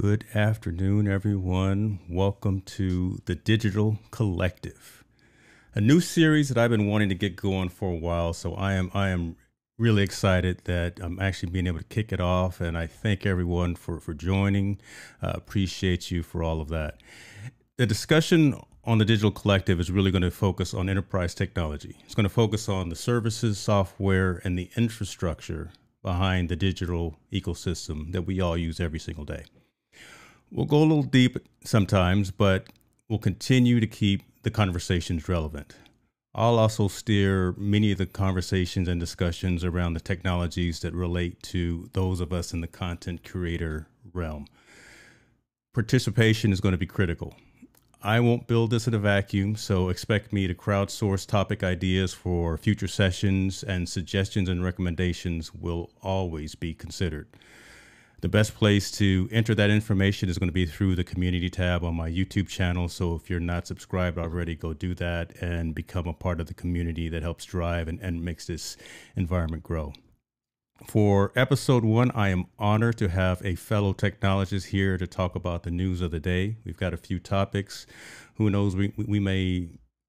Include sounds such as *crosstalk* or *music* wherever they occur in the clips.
Good afternoon, everyone. Welcome to the Digital Collective, a new series that I've been wanting to get going for a while. So I am I am really excited that I'm actually being able to kick it off, and I thank everyone for for joining. Uh, appreciate you for all of that. The discussion on the Digital Collective is really going to focus on enterprise technology. It's going to focus on the services, software, and the infrastructure behind the digital ecosystem that we all use every single day. We'll go a little deep sometimes, but we'll continue to keep the conversations relevant. I'll also steer many of the conversations and discussions around the technologies that relate to those of us in the content creator realm. Participation is going to be critical. I won't build this in a vacuum, so expect me to crowdsource topic ideas for future sessions, and suggestions and recommendations will always be considered. The best place to enter that information is going to be through the community tab on my YouTube channel. So if you're not subscribed already, go do that and become a part of the community that helps drive and, and makes this environment grow. For episode one, I am honored to have a fellow technologist here to talk about the news of the day. We've got a few topics. Who knows? We, we may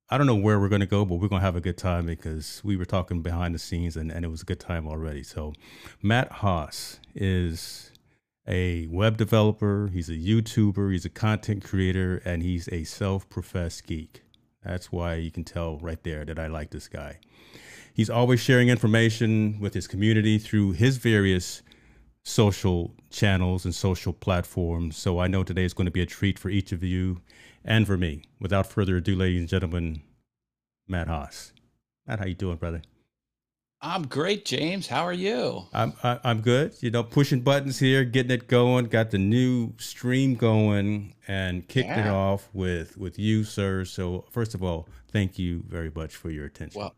I don't know where we're going to go, but we're going to have a good time because we were talking behind the scenes and, and it was a good time already. So, Matt Haas is a web developer, he's a YouTuber, he's a content creator, and he's a self professed geek. That's why you can tell right there that I like this guy. He's always sharing information with his community through his various social channels and social platforms. So I know today is going to be a treat for each of you and for me. Without further ado, ladies and gentlemen, Matt Haas. Matt, how you doing, brother? I'm great, James. How are you? I'm I, am i am good. You know, pushing buttons here, getting it going. Got the new stream going, and kicked yeah. it off with with you, sir. So first of all, thank you very much for your attention. Well,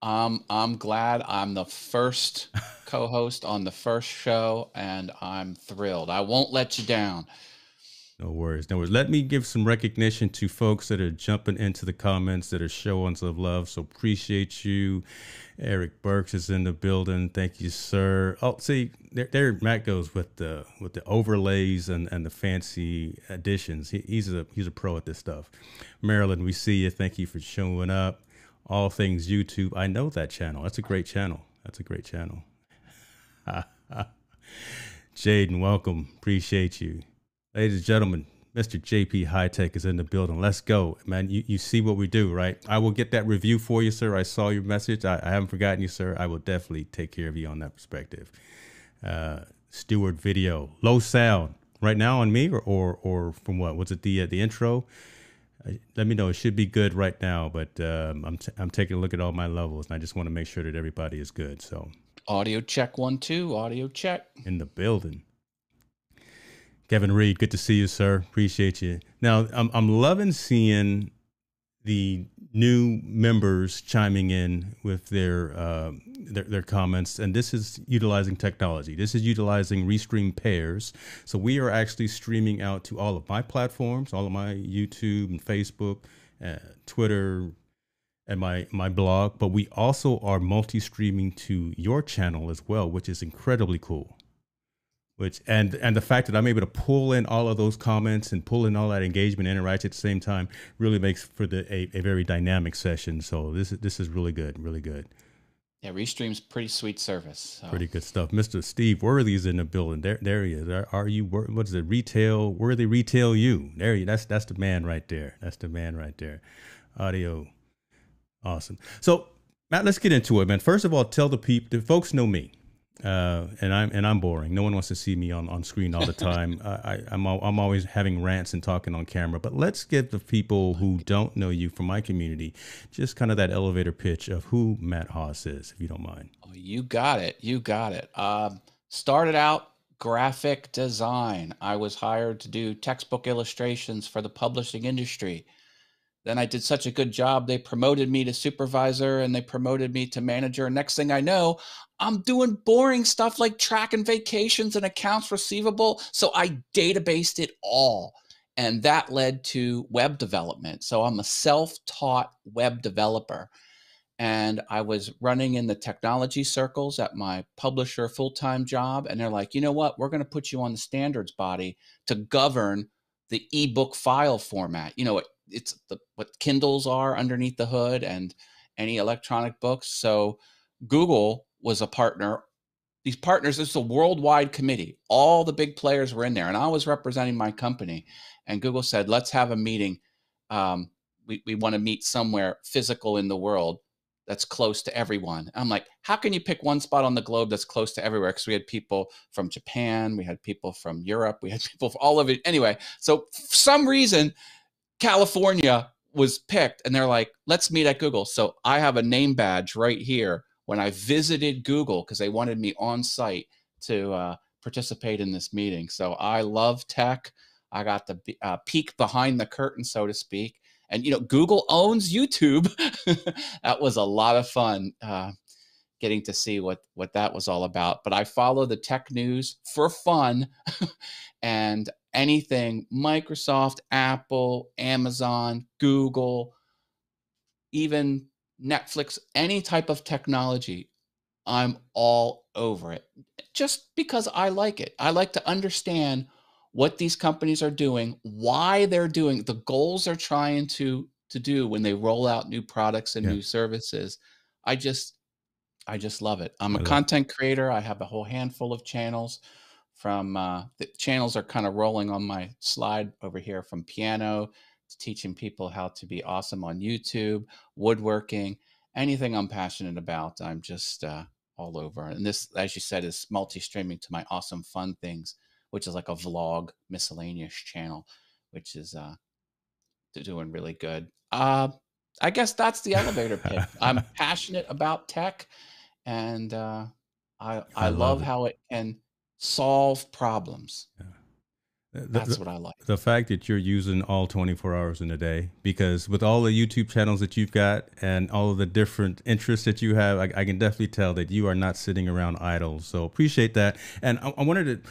um, I'm glad I'm the first *laughs* co-host on the first show, and I'm thrilled. I won't let you down. No worries, no worries. Let me give some recognition to folks that are jumping into the comments that are showing some love. So appreciate you. Eric Burks is in the building. Thank you, sir. Oh, see, there, there Matt goes with the with the overlays and, and the fancy additions. He, he's a he's a pro at this stuff. Marilyn, we see you. Thank you for showing up. All things YouTube. I know that channel. That's a great channel. That's a great channel. *laughs* Jaden, welcome. Appreciate you. Ladies and gentlemen, Mr. JP High Tech is in the building. Let's go, man. You, you see what we do, right? I will get that review for you, sir. I saw your message. I, I haven't forgotten you, sir. I will definitely take care of you on that perspective. Uh, Stewart video, low sound right now on me, or or, or from what? Was it the uh, the intro? Uh, let me know. It should be good right now, but um, I'm t- I'm taking a look at all my levels, and I just want to make sure that everybody is good. So, audio check one two. Audio check in the building. Kevin Reed, good to see you, sir. Appreciate you. Now, I'm I'm loving seeing the new members chiming in with their, uh, their, their comments, and this is utilizing technology. This is utilizing Restream pairs. So we are actually streaming out to all of my platforms, all of my YouTube and Facebook, uh, Twitter, and my my blog. But we also are multi-streaming to your channel as well, which is incredibly cool which and and the fact that I'm able to pull in all of those comments and pull in all that engagement and interaction at the same time really makes for the a, a very dynamic session. So this is this is really good, really good. Yeah, Restream's pretty sweet service. So. Pretty good stuff. Mr. Steve Worthy is in the building. There, there he is. Are, are you? What is it? Retail Worthy Retail You. There you. That's that's the man right there. That's the man right there. Audio, awesome. So Matt, let's get into it, man. First of all, tell the people, the folks know me uh, and I'm and I'm boring. No one wants to see me on, on screen all the time. *laughs* I, I'm I'm always having rants and talking on camera. But let's give the people who don't know you from my community just kind of that elevator pitch of who Matt Haas is, if you don't mind. Oh, you got it. You got it. Um, started out graphic design. I was hired to do textbook illustrations for the publishing industry. Then I did such a good job, they promoted me to supervisor and they promoted me to manager. Next thing I know, I'm doing boring stuff like tracking vacations and accounts receivable. So I databased it all. and that led to web development. So I'm a self taught web developer. And I was running in the technology circles at my publisher full time job. And they're like, you know what? We're going to put you on the standards body to govern the ebook file format. You know, it, it's the, what Kindles are underneath the hood and any electronic books. So Google was a partner these partners, this is a worldwide committee. All the big players were in there, and I was representing my company. And Google said, let's have a meeting. Um, we, we want to meet somewhere physical in the world that's close to everyone. I'm like, how can you pick one spot on the globe that's close to everywhere? Because we had people from Japan, we had people from Europe, we had *laughs* people from all of it. Anyway, so for some reason, California was picked, and they're like, let's meet at Google. So I have a name badge right here when I visited Google because they wanted me on site to uh, participate in this meeting. So I love tech. I got the uh, peek behind the curtain, so to speak. And you know, Google owns YouTube. *laughs* that was a lot of fun uh, getting to see what what that was all about. But I follow the tech news for fun, *laughs* and anything Microsoft, Apple, Amazon, Google, even Netflix, any type of technology, I'm all over it just because I like it. I like to understand what these companies are doing, why they're doing the goals they're trying to to do when they roll out new products and yeah. new services. I just I just love it. I'm a content creator. I have a whole handful of channels from uh, the channels are kind of rolling on my slide over here from piano teaching people how to be awesome on YouTube, woodworking, anything I'm passionate about. I'm just uh, all over. And this, as you said, is multi streaming to my awesome fun things, which is like a vlog miscellaneous channel, which is uh, doing really good. Uh, I guess that's the elevator *laughs* pitch. I'm passionate about tech, and uh, I I, I love, love how it can solve problems. Yeah. That's the, what I like. The fact that you're using all 24 hours in a day, because with all the YouTube channels that you've got and all of the different interests that you have, I, I can definitely tell that you are not sitting around idle. So appreciate that. And I, I wanted to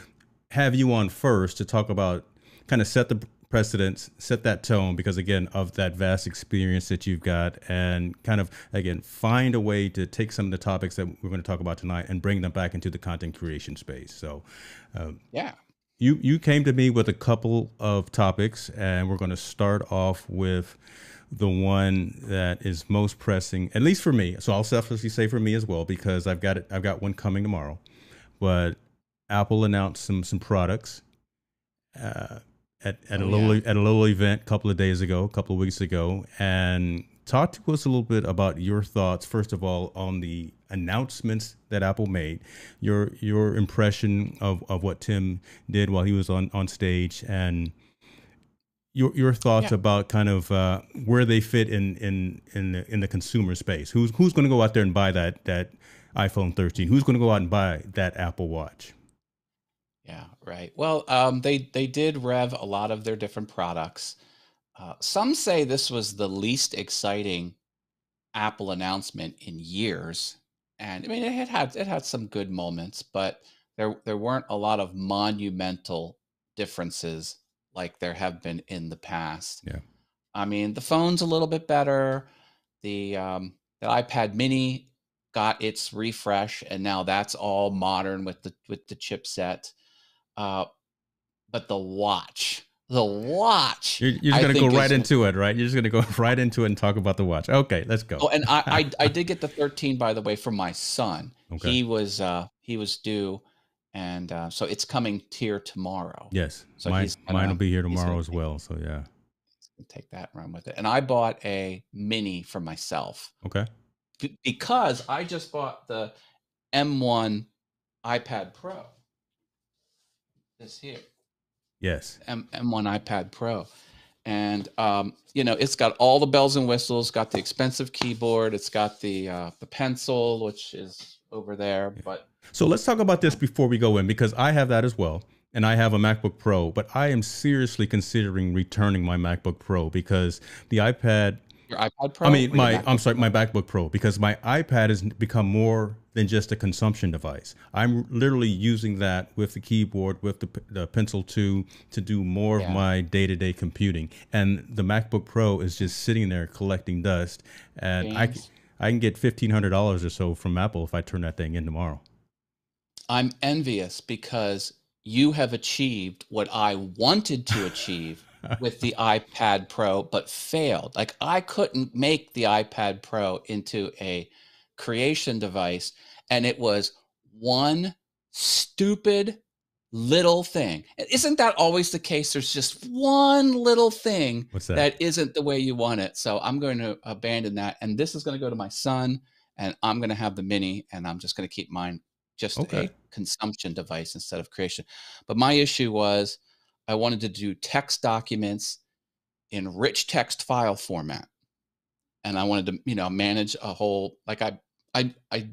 have you on first to talk about kind of set the precedence, set that tone, because again, of that vast experience that you've got, and kind of again, find a way to take some of the topics that we're going to talk about tonight and bring them back into the content creation space. So, um, yeah you you came to me with a couple of topics, and we're going to start off with the one that is most pressing, at least for me. So I'll selfishly say for me as well because I've got it. I've got one coming tomorrow. But Apple announced some some products uh, at at oh, a little yeah. at a little event a couple of days ago, a couple of weeks ago, and talk to us a little bit about your thoughts. First of all, on the announcements that Apple made, your your impression of, of what Tim did while he was on, on stage, and your your thoughts yeah. about kind of uh, where they fit in in in the, in the consumer space. Who's who's going to go out there and buy that that iPhone 13? Who's going to go out and buy that Apple Watch? Yeah, right. Well, um, they they did rev a lot of their different products. Uh, some say this was the least exciting Apple announcement in years and I mean it had it had some good moments, but there there weren't a lot of monumental differences like there have been in the past. Yeah. I mean, the phone's a little bit better. The um, the iPad Mini got its refresh, and now that's all modern with the with the chipset. Uh, but the watch, the watch. You're, you're just going to go right is, into it, right? You're just going to go *laughs* right into it and talk about the watch. Okay, let's go. Oh, and I, I, *laughs* I did get the 13 by the way from my son. Okay. He was uh he was due, and uh, so it's coming here tomorrow. Yes, so mine, gonna, mine will be here tomorrow as well. So yeah, take that and run with it. And I bought a mini for myself. Okay. because I just bought the M1 iPad Pro. This here. Yes. M- M1 iPad Pro. And um, you know, it's got all the bells and whistles, got the expensive keyboard, it's got the uh, the pencil, which is over there. But so let's talk about this before we go in because I have that as well. And I have a MacBook Pro, but I am seriously considering returning my MacBook Pro because the iPad Your iPad Pro. I mean, my I'm sorry, my MacBook Pro because my iPad has become more than just a consumption device. I'm literally using that with the keyboard, with the, the Pencil 2 to do more yeah. of my day-to-day computing. And the MacBook Pro is just sitting there collecting dust. And I, I can get $1,500 or so from Apple if I turn that thing in tomorrow. I'm envious because you have achieved what I wanted to achieve with the iPad Pro, but failed. Like I couldn't make the iPad Pro into a creation device, and it was one stupid little thing. Isn't that always the case? There's just one little thing that? that isn't the way you want it. So I'm going to abandon that. And this is going to go to my son, and I'm going to have the mini, and I'm just going to keep mine just okay. a consumption device instead of creation. But my issue was I wanted to do text documents in rich text file format. And I wanted to, you know, manage a whole like I I I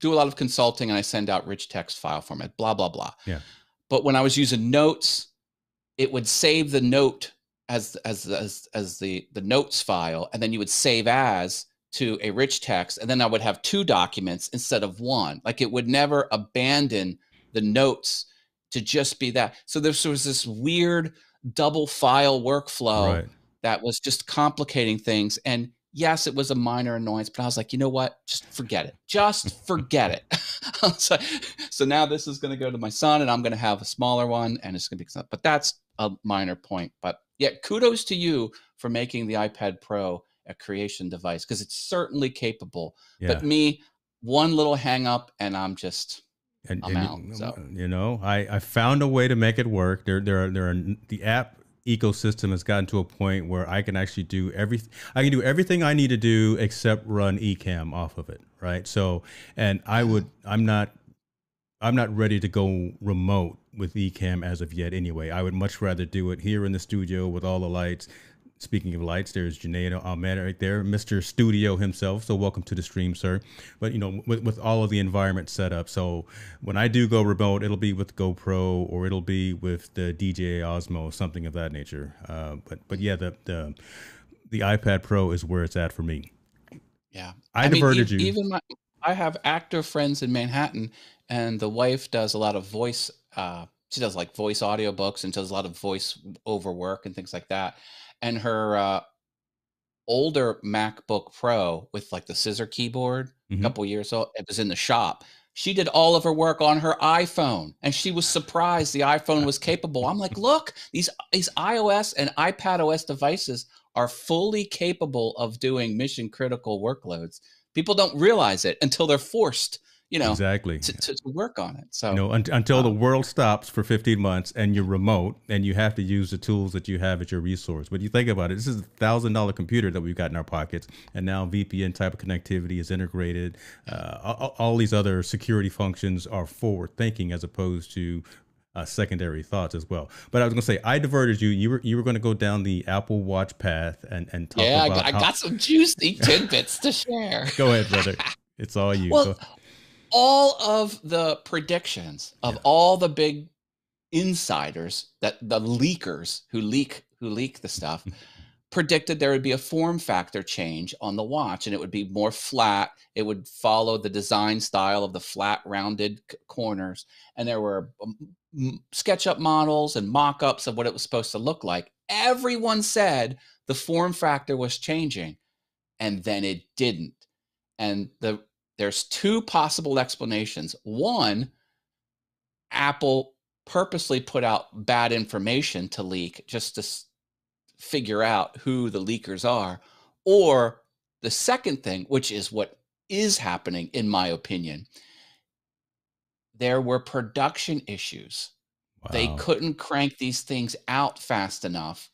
do a lot of consulting and I send out rich text file format, blah, blah, blah. Yeah. But when I was using notes, it would save the note as as as as the the notes file, and then you would save as to a rich text, and then I would have two documents instead of one. Like it would never abandon the notes to just be that. So there was this weird double file workflow right. that was just complicating things. And yes, it was a minor annoyance, but I was like, you know what? Just forget it. Just *laughs* forget it. *laughs* so, so now this is going to go to my son, and I'm going to have a smaller one, and it's going to be. Something. But that's a minor point. But yeah, kudos to you for making the iPad Pro a creation device because it's certainly capable. Yeah. But me, one little hang up, and I'm just and, I'm and out. You, so. you know, I, I found a way to make it work. There there are, there are the app ecosystem has gotten to a point where I can actually do everything. I can do everything I need to do except run Ecamm off of it, right? So, and I would, I'm not, I'm not ready to go remote with Ecamm as of yet. Anyway, I would much rather do it here in the studio with all the lights, Speaking of lights, there's Junaid Ahmed right there, Mr. Studio himself. So welcome to the stream, sir. But you know, with, with all of the environment set up, so when I do go remote, it'll be with GoPro or it'll be with the DJI Osmo, something of that nature. Uh, but but yeah, the the the iPad Pro is where it's at for me. Yeah, I, I diverted mean, you. Even my, I have actor friends in Manhattan, and the wife does a lot of voice. Uh, she does like voice audiobooks and does a lot of voice over work and things like that and her uh, older MacBook Pro with like the scissor keyboard, mm-hmm. a couple years old, it was in the shop. She did all of her work on her iPhone, and she was surprised the iPhone was capable. I'm like, look, these these iOS and iPad OS devices are fully capable of doing mission critical workloads. People don't realize it until they're forced you know exactly to, to, to work on it so you know un- until um, the world stops for 15 months and you're remote and you have to use the tools that you have at your resource but you think about it this is a thousand dollar computer that we've got in our pockets and now vpn type of connectivity is integrated uh, all, all, these other security functions are forward thinking as opposed to uh, secondary thoughts as well. But I was going to say, I diverted you. You were you were going to go down the Apple Watch path and and talk yeah, about. Yeah, I, I, got some juicy *laughs* tidbits to share. Go ahead, brother. It's all you. Well, all of the predictions of yeah. all the big insiders that the leakers who leak who leak the stuff *laughs* predicted there would be a form factor change on the watch and it would be more flat. It would follow the design style of the flat rounded corners and there were um, SketchUp models and mock-ups of what it was supposed to look like. Everyone said the form factor was changing and then it didn't. And the there's two possible explanations. One, Apple purposely put out bad information to leak just to figure out who the leakers are. Or the second thing, which is what is happening, in my opinion, there were production issues. Wow. They couldn't crank these things out fast enough.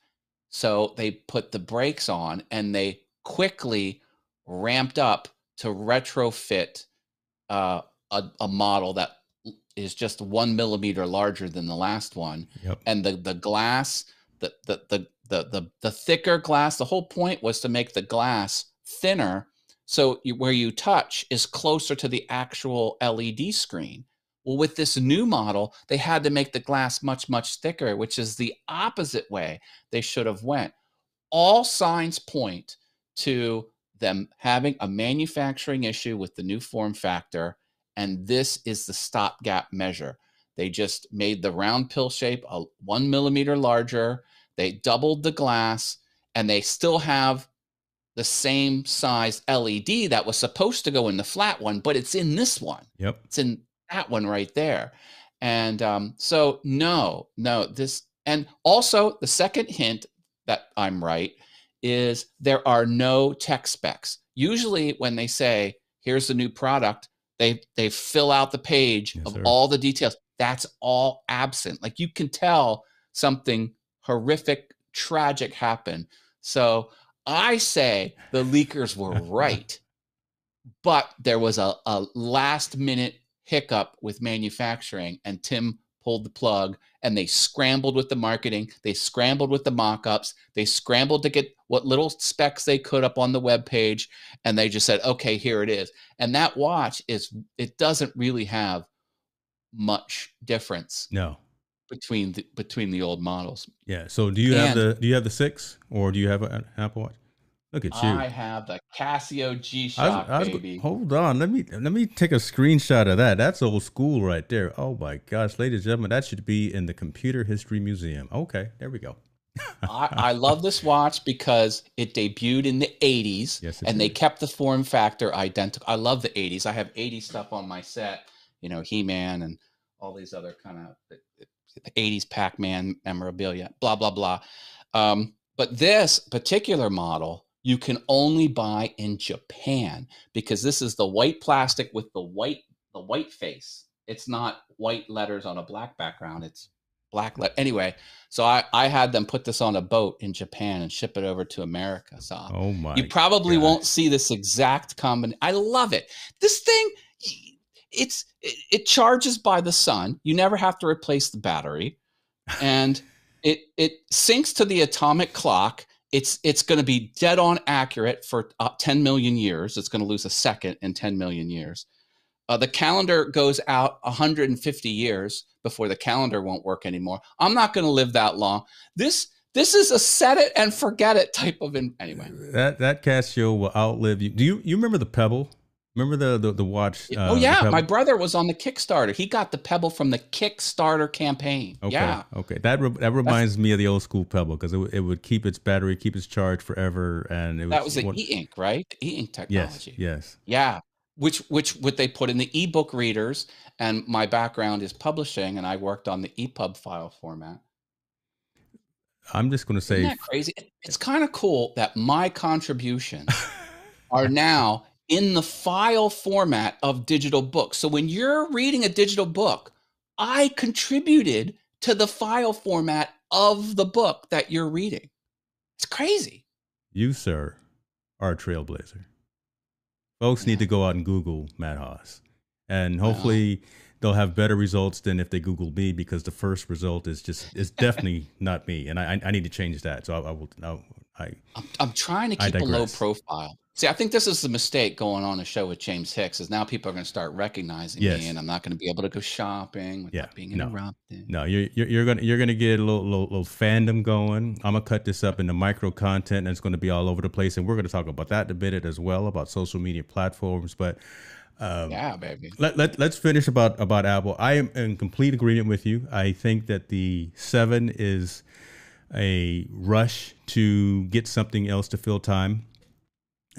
So they put the brakes on and they quickly ramped up to retrofit uh, a, a model that is just one millimeter larger than the last one, yep. and the the glass, the, the the the the the thicker glass. The whole point was to make the glass thinner, so you, where you touch is closer to the actual LED screen. Well, with this new model, they had to make the glass much much thicker, which is the opposite way they should have went. All signs point to them having a manufacturing issue with the new form factor, and this is the stopgap measure. They just made the round pill shape a one millimeter larger. They doubled the glass, and they still have the same size LED that was supposed to go in the flat one, but it's in this one. Yep. It's in that one right there. And um, so, no, no, this, and also the second hint that I'm right is there are no tech specs. Usually, when they say, here's the new product, they, they fill out the page yes, of sir. all the details. That's all absent. Like you can tell something horrific, tragic happened. So I say the leakers were right, but there was a, a last minute hiccup with manufacturing, and Tim pulled the plug and they scrambled with the marketing. They scrambled with the mock ups. They scrambled to get what little specs they could up on the web page. And they just said, okay, here it is. And that watch is, it doesn't really have much difference. No. Between the between the old models. Yeah. So do you and, have the do you have the six or do you have an Apple Watch? Look at you. I have the Casio G Shock, baby. Hold on. Let me let me take a screenshot of that. That's old school right there. Oh my gosh, ladies and gentlemen, that should be in the Computer History Museum. Okay, there we go. I, I, love this watch because it debuted in the 80s *laughs* yes, and did. they kept the form factor identical. I love the 80s. I have 80s stuff on my set, you know, He Man and all these other kind of 80s Pac Man memorabilia, blah, blah, blah. Um, but this particular model you can only buy in Japan because this is the white plastic with the white the white face. It's not white letters on a black background. It's black let anyway. So I I had them put this on a boat in Japan and ship it over to America. So oh my, you probably God. won't see this exact combination. I love it. This thing, it's it, it charges by the sun. You never have to replace the battery, and it it syncs to the atomic clock it's it's going to be dead on accurate for uh, 10 million years. It's going to lose a second in 10 million years. Uh, the calendar goes out 150 years before the calendar won't work anymore. I'm not going to live that long. This this is a set it and forget it type of in, anyway. That that Casio will outlive you. Do you you remember the Pebble? Remember the the, the watch? Uh, oh yeah, my brother was on the Kickstarter. He got the Pebble from the Kickstarter campaign. Okay, yeah. okay. That re- that reminds That's, me of the old school Pebble because it, it would keep its battery, keep its charge forever, and it that was, was the e-ink, right? E-ink technology. Yes. Yes. Yeah. Which which would they put in the ebook readers? And my background is publishing, and I worked on the EPUB file format. I'm just going to say, Isn't that crazy. It's kind of cool that my contributions *laughs* are now in the file format of digital books. So when you're reading a digital book, I contributed to the file format of the book that you're reading. It's crazy. You, sir, are a trailblazer. Folks yeah. need to go out and Google Matt Haas. And hopefully they'll have better results than if they Google me because the first result is just is *laughs* definitely not me. And I I need to change that. So I, I will I, I I'm, I'm trying to keep a low profile. See, I think this is the mistake going on a show with James Hicks is now people are going to start recognizing yes. me, and I'm not going to be able to go shopping without yeah, being interrupted. No, no you're, you're, you're gonna you're gonna get a little, little, little fandom going. I'm gonna cut this up into micro content, and it's going to be all over the place, and we're going to talk about that a bit as well about social media platforms. But um, yeah, baby. Let, let let's finish about about Apple. I am in complete agreement with you. I think that the seven is a rush to get something else to fill time.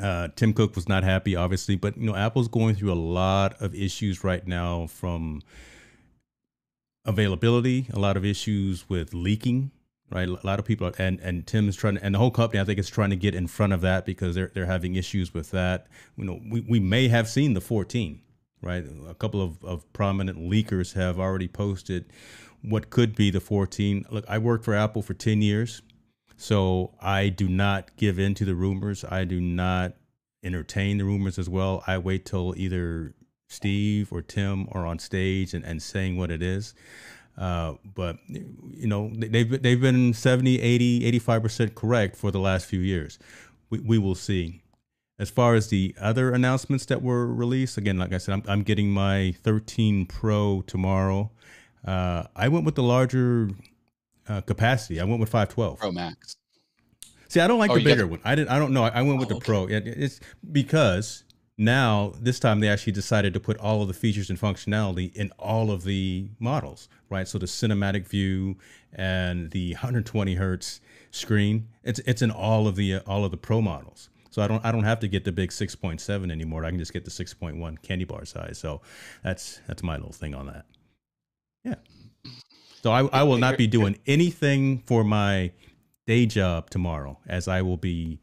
Uh, Tim Cook was not happy, obviously, but you know Apple's going through a lot of issues right now, from availability, a lot of issues with leaking. Right, a lot of people, are, and and Tim's trying, to, and the whole company, I think, is trying to get in front of that because they're they're having issues with that. You know, we, we may have seen the 14, right? A couple of, of prominent leakers have already posted what could be the 14. Look, I worked for Apple for 10 years. So I do not give in to the rumors. I do not entertain the rumors as well. I wait till either Steve or Tim are on stage and, and saying what it is. Uh, but you know they've they've been 70 80 85% correct for the last few years we, we will see as far as the other announcements that were released again like i said i'm, I'm getting my 13 pro tomorrow uh, i went with the larger uh, capacity. I went with 512 Pro Max. See, I don't like Oh, the got bigger one. I didn't. I don't know. I went with Oh, the okay. Pro. It, it's because now this time they actually decided to put all of the features and functionality in all of the models, right? So the cinematic view and the 120 hertz screen, it's it's in all of the uh, all of the Pro models. So I don't I don't have to get the big 6.7 anymore. I can just get the 6.1 candy bar size. So that's that's my little thing on that. Yeah. So I, I will not be doing *laughs* anything for my day job tomorrow as I will be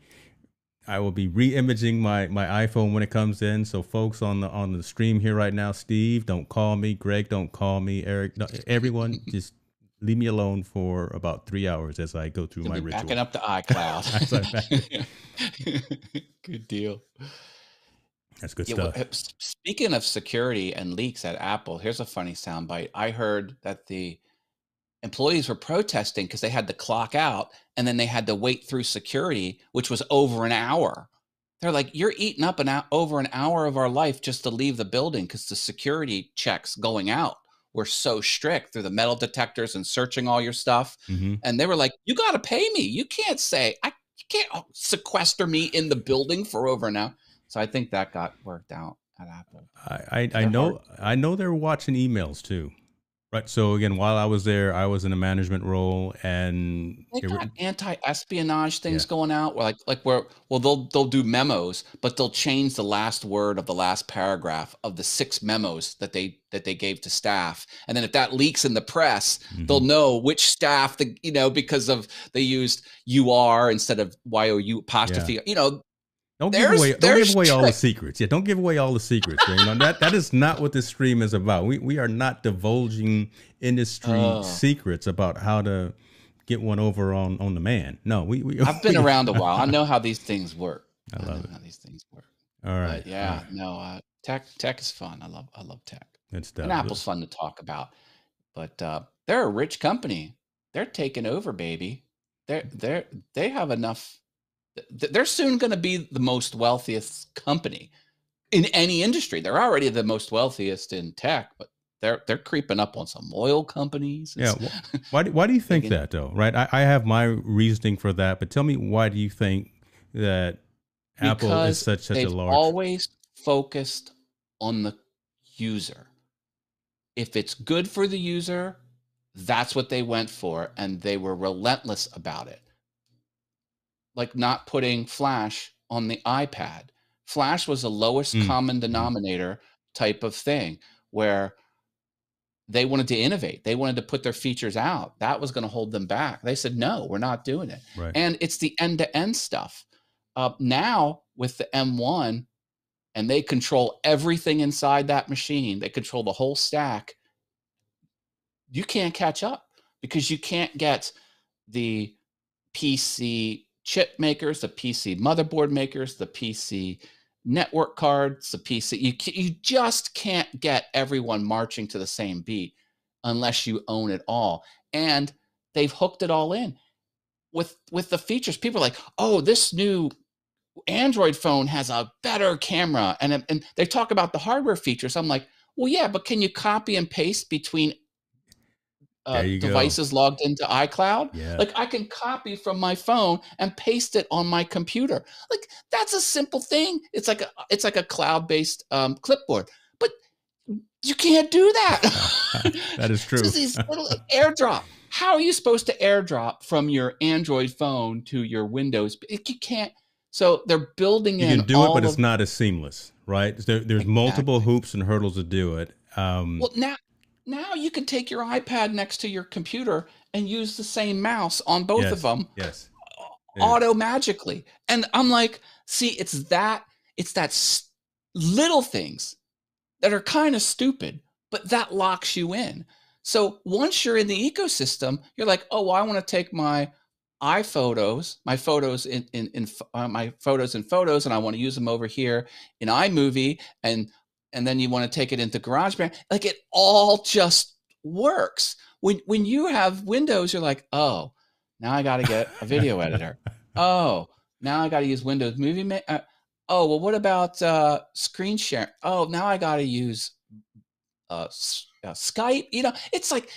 I will be re-imaging my my iPhone when it comes in. So folks on the on the stream here right now, Steve, don't call me. Greg, don't call me. Eric, no, everyone, *laughs* just leave me alone for about three hours as I go through You'll my ritual. backing up to *laughs* iCloud. Good deal. That's good Yeah, stuff. uh, s- speaking of security and leaks at Apple, here's a funny soundbite. I heard that the employees were protesting because they had to clock out and then they had to wait through security, which was over an hour. They're like, "You're eating up an hour, over an hour of our life just to leave the building because the security checks going out were so strict through the metal detectors and searching all your stuff." hmm And they were like, "You got to pay me. You can't say I you can't oh, sequester me in the building for over an hour." So I think that got worked out at Apple. I, I, I know I know they're watching emails too. Right. So again, while I was there, I was in a management role and They got anti-espionage things Yeah. going out where like like where well they'll they'll do memos, but they'll change the last word of the last paragraph of the six memos that they that they gave to staff. And then if that leaks in the press, they'll Mhm. know which staff the you know because of they used you are instead of YOU apostrophe. You know, Don't give away. Don't give away all the secrets. Yeah, don't give away all the secrets. You know that that is not what this stream is about. We we are not divulging industry Oh. secrets about how to get one over on on the man. No, we we. I've been *laughs* we- around a while. I know how these things work. I I, love know it. how these things work. All right. But yeah, all right, no, uh, tech tech is fun. I love I love tech. Stuff. and Apple's fun to talk about. But uh, they're a rich company. They're taking over, baby. They're they're they have enough. Th- They're soon going to be the most wealthiest company in any industry. They're already the most wealthiest in tech, but they're they're creeping up on some oil companies. Yeah. It's- wh- Why do, why do you *laughs* think that though? Right. I, I have my reasoning for that, but tell me why do you think that Apple is such such a they've large? always focused on the user. If it's good for the user, that's what they went for, and they were relentless about it. Like not putting Flash on the iPad. Flash was the lowest Mm, common denominator type of thing where they wanted to innovate. They wanted to put their features out. That was going to hold them back. They said, no, we're not doing it right. and it's the end-to-end stuff. Uh, now with the M1, and they control everything inside that machine. They control the whole stack. You can't catch up because you can't get the PC chip makers, the PC motherboard makers, the PC network cards, the PC. You you just can't get everyone marching to the same beat unless you own it all. And they've hooked it all in with with the features people are like oh this new android phone has a better camera and and they talk about the hardware features i'm like well yeah but can you copy and paste between uh, you go. devices logged into icloud yeah. like i can copy from my phone and paste it on my computer like that's a simple thing it's like a it's like a cloud based um, clipboard but you can't do that *laughs* that is *laughs* true. These little *laughs* airdrop. How are you supposed to airdrop from your Android phone to your Windows? It, you can't. So they're building in. you can do it, but it's not as seamless, right? There, there's multiple hoops and hurdles to do it. Um, Well, now now you can take your iPad next to your computer and use the same mouse on both yes, of them Yes. Auto magically. And I'm like, see, it's that it's that s- little things that are kind of stupid, but that locks you in. So once you're in the ecosystem, you're like, oh, well, I want to take my iPhotos, my photos in in, in uh, my photos and photos, and I want to use them over here in iMovie, and and then you want to take it into GarageBand. Like it all just works. When when you have Windows, you're like, oh, now I got to get a video *laughs* editor. Oh, now I got to use Windows Movie Maker. Uh, oh, well, what about uh, screen share? Oh, now I got to use uh, uh, Skype. You know, it's like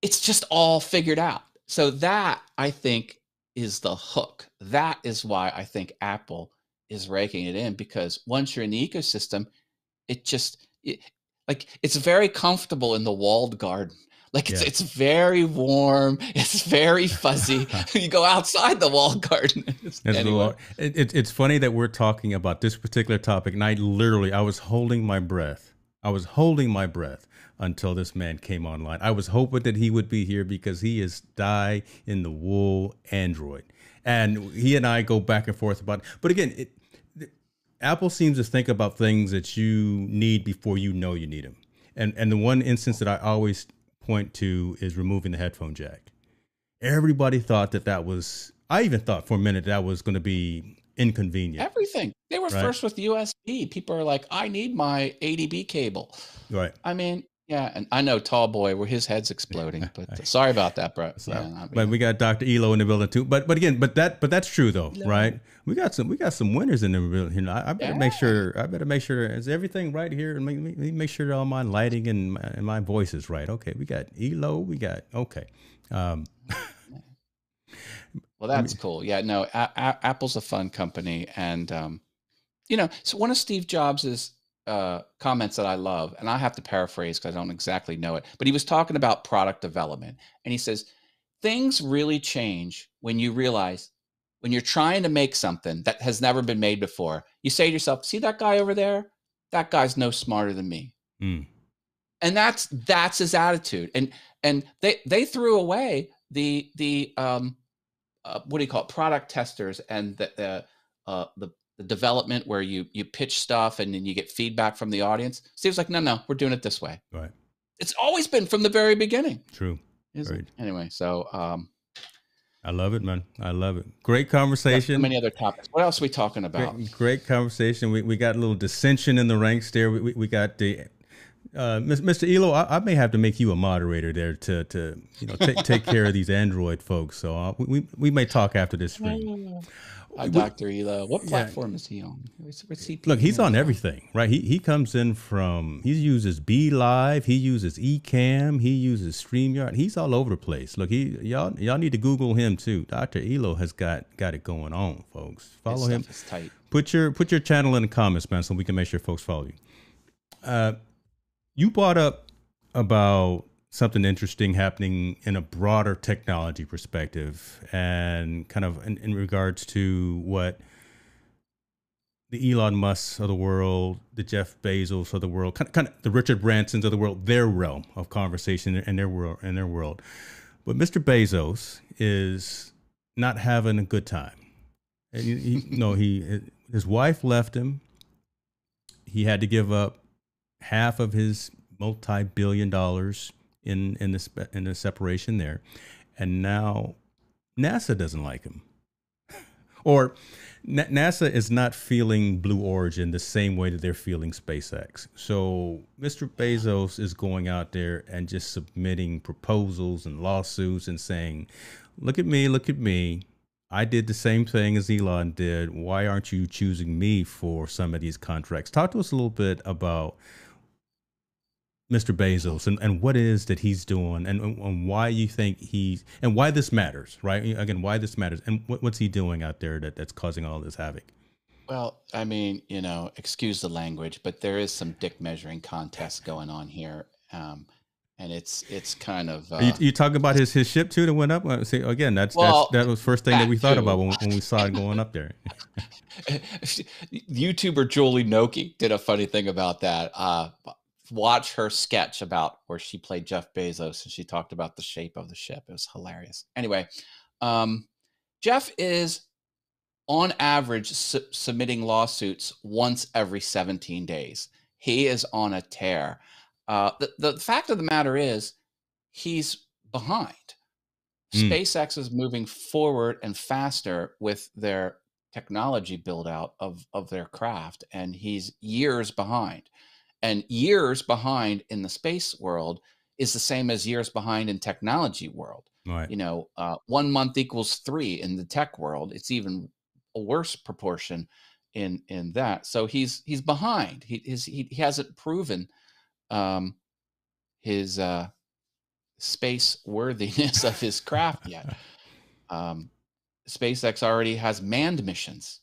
it's just all figured out. So that I think is the hook. That is why I think Apple is raking it in because once you're in the ecosystem, it just it, like it's very comfortable in the walled garden. Like it's yeah. it's very warm. *laughs* It's very fuzzy. *laughs* you go outside the walled garden. *laughs* anyway. it, it, it's funny that we're talking about this particular topic, and I literally I was holding my breath. I was holding my breath until this man came online. I was hoping that he would be here because he is die in the wool Android, and he and I go back and forth about. It. But again, it, Apple seems to think about things that you need before you know you need them. And and the one instance that I always point to is removing the headphone jack. Everybody thought that that was. I even thought for a minute that was going to be inconvenient. Everything. They were right? first with USB. People are like, I need my ADB cable. Right. I mean, yeah, and I know Tall Boy where his head's exploding, but *laughs* sorry about that, bro. So, yeah, but we got Dr. Elo in the building too. But but again, but that but that's true though, right? We got some we got some winners in the building. You know, I, I better yeah. make sure I better make sure is everything right here and make, make sure that all my lighting and my, and my voice is right. Okay, we got Elo, we got okay. Um, *laughs* well, that's *laughs* cool. Yeah, no, a- a- Apple's a fun company, and um, you know, so one of Steve Jobs's uh, comments that I love, and I have to paraphrase because I don't exactly know it, but he was talking about product development. And he says, things really change when you realize when you're trying to make something that has never been made before, you say to yourself, see that guy over there? That guy's no smarter than me. Mm. And that's that's his attitude. And and they they threw away the the um uh, what do you call it? Product testers and the the uh, the the development where you you pitch stuff and then you get feedback from the audience. Steve's like, no, no, we're doing it this way. Right. It's always been from the very beginning. True. Right. Anyway, so um, I love it, man. I love it. Great conversation. Many other topics. What else are we talking about? Great, great conversation. We, we got a little dissension in the ranks there. We, we, we got the uh, Mr. Elo, I, I, may have to make you a moderator there to, to you know take take care of these Android folks. So uh, we we may talk after this stream. *laughs* Uh, Dr. Elo. What platform yeah. is he on? Look, he's on everything, right? He he comes in from he uses B BeLive, he uses Ecamm, he uses StreamYard. He's all over the place. Look, he y'all y'all need to Google him too. Dr. Elo has got got it going on, folks. Follow him. Put your put your channel in the comments, man, so we can make sure folks follow you. Uh, you brought up about something interesting happening in a broader technology perspective and kind of in, in regards to what the Elon Musk of the world, the Jeff Bezos of the world, kind of, kind of the Richard Bransons of the world, their realm of conversation in their world, their world. But Mr. Bezos is not having a good time. He, he, no, he his wife left him. He had to give up half of his multi-billion dollars in in the in the separation there, and now NASA doesn't like him, *laughs* or N- NASA is not feeling Blue Origin the same way that they're feeling SpaceX. So Mr. Bezos is going out there and just submitting proposals and lawsuits and saying, "Look at me, look at me." I did the same thing as Elon did. Why aren't you choosing me for some of these contracts? Talk to us a little bit about Mr. Bezos and, and what it is that he's doing and, and why you think he's and why this matters, right? Again, why this matters and what, what's he doing out there that, that's causing all this havoc? Well, I mean, you know, excuse the language, but there is some dick measuring contest going on here. Um, and it's it's kind of uh, you, you talking about his his ship too that went up. Uh, see, again, that's, well, that's that was first thing that, that we thought too. about when, when we saw it going up there. *laughs* *laughs* YouTuber Julie Nolke did a funny thing about that. Uh, watch her sketch about where she played Jeff Bezos and she talked about the shape of the ship. It was hilarious. Anyway, um, Jeff is on average su- submitting lawsuits once every 17 days. He is on a tear. Uh, the, the fact of the matter is, he's behind. Mm. SpaceX is moving forward and faster with their technology build out of, of their craft, and he's years behind and years behind in the space world is the same as years behind in technology world. Right. You know uh, one month equals three in the tech world. It's even a worse proportion in in that. So he's he's behind. He his, he, he hasn't proven um his uh space worthiness of his craft yet. *laughs* Um SpaceX already has manned missions.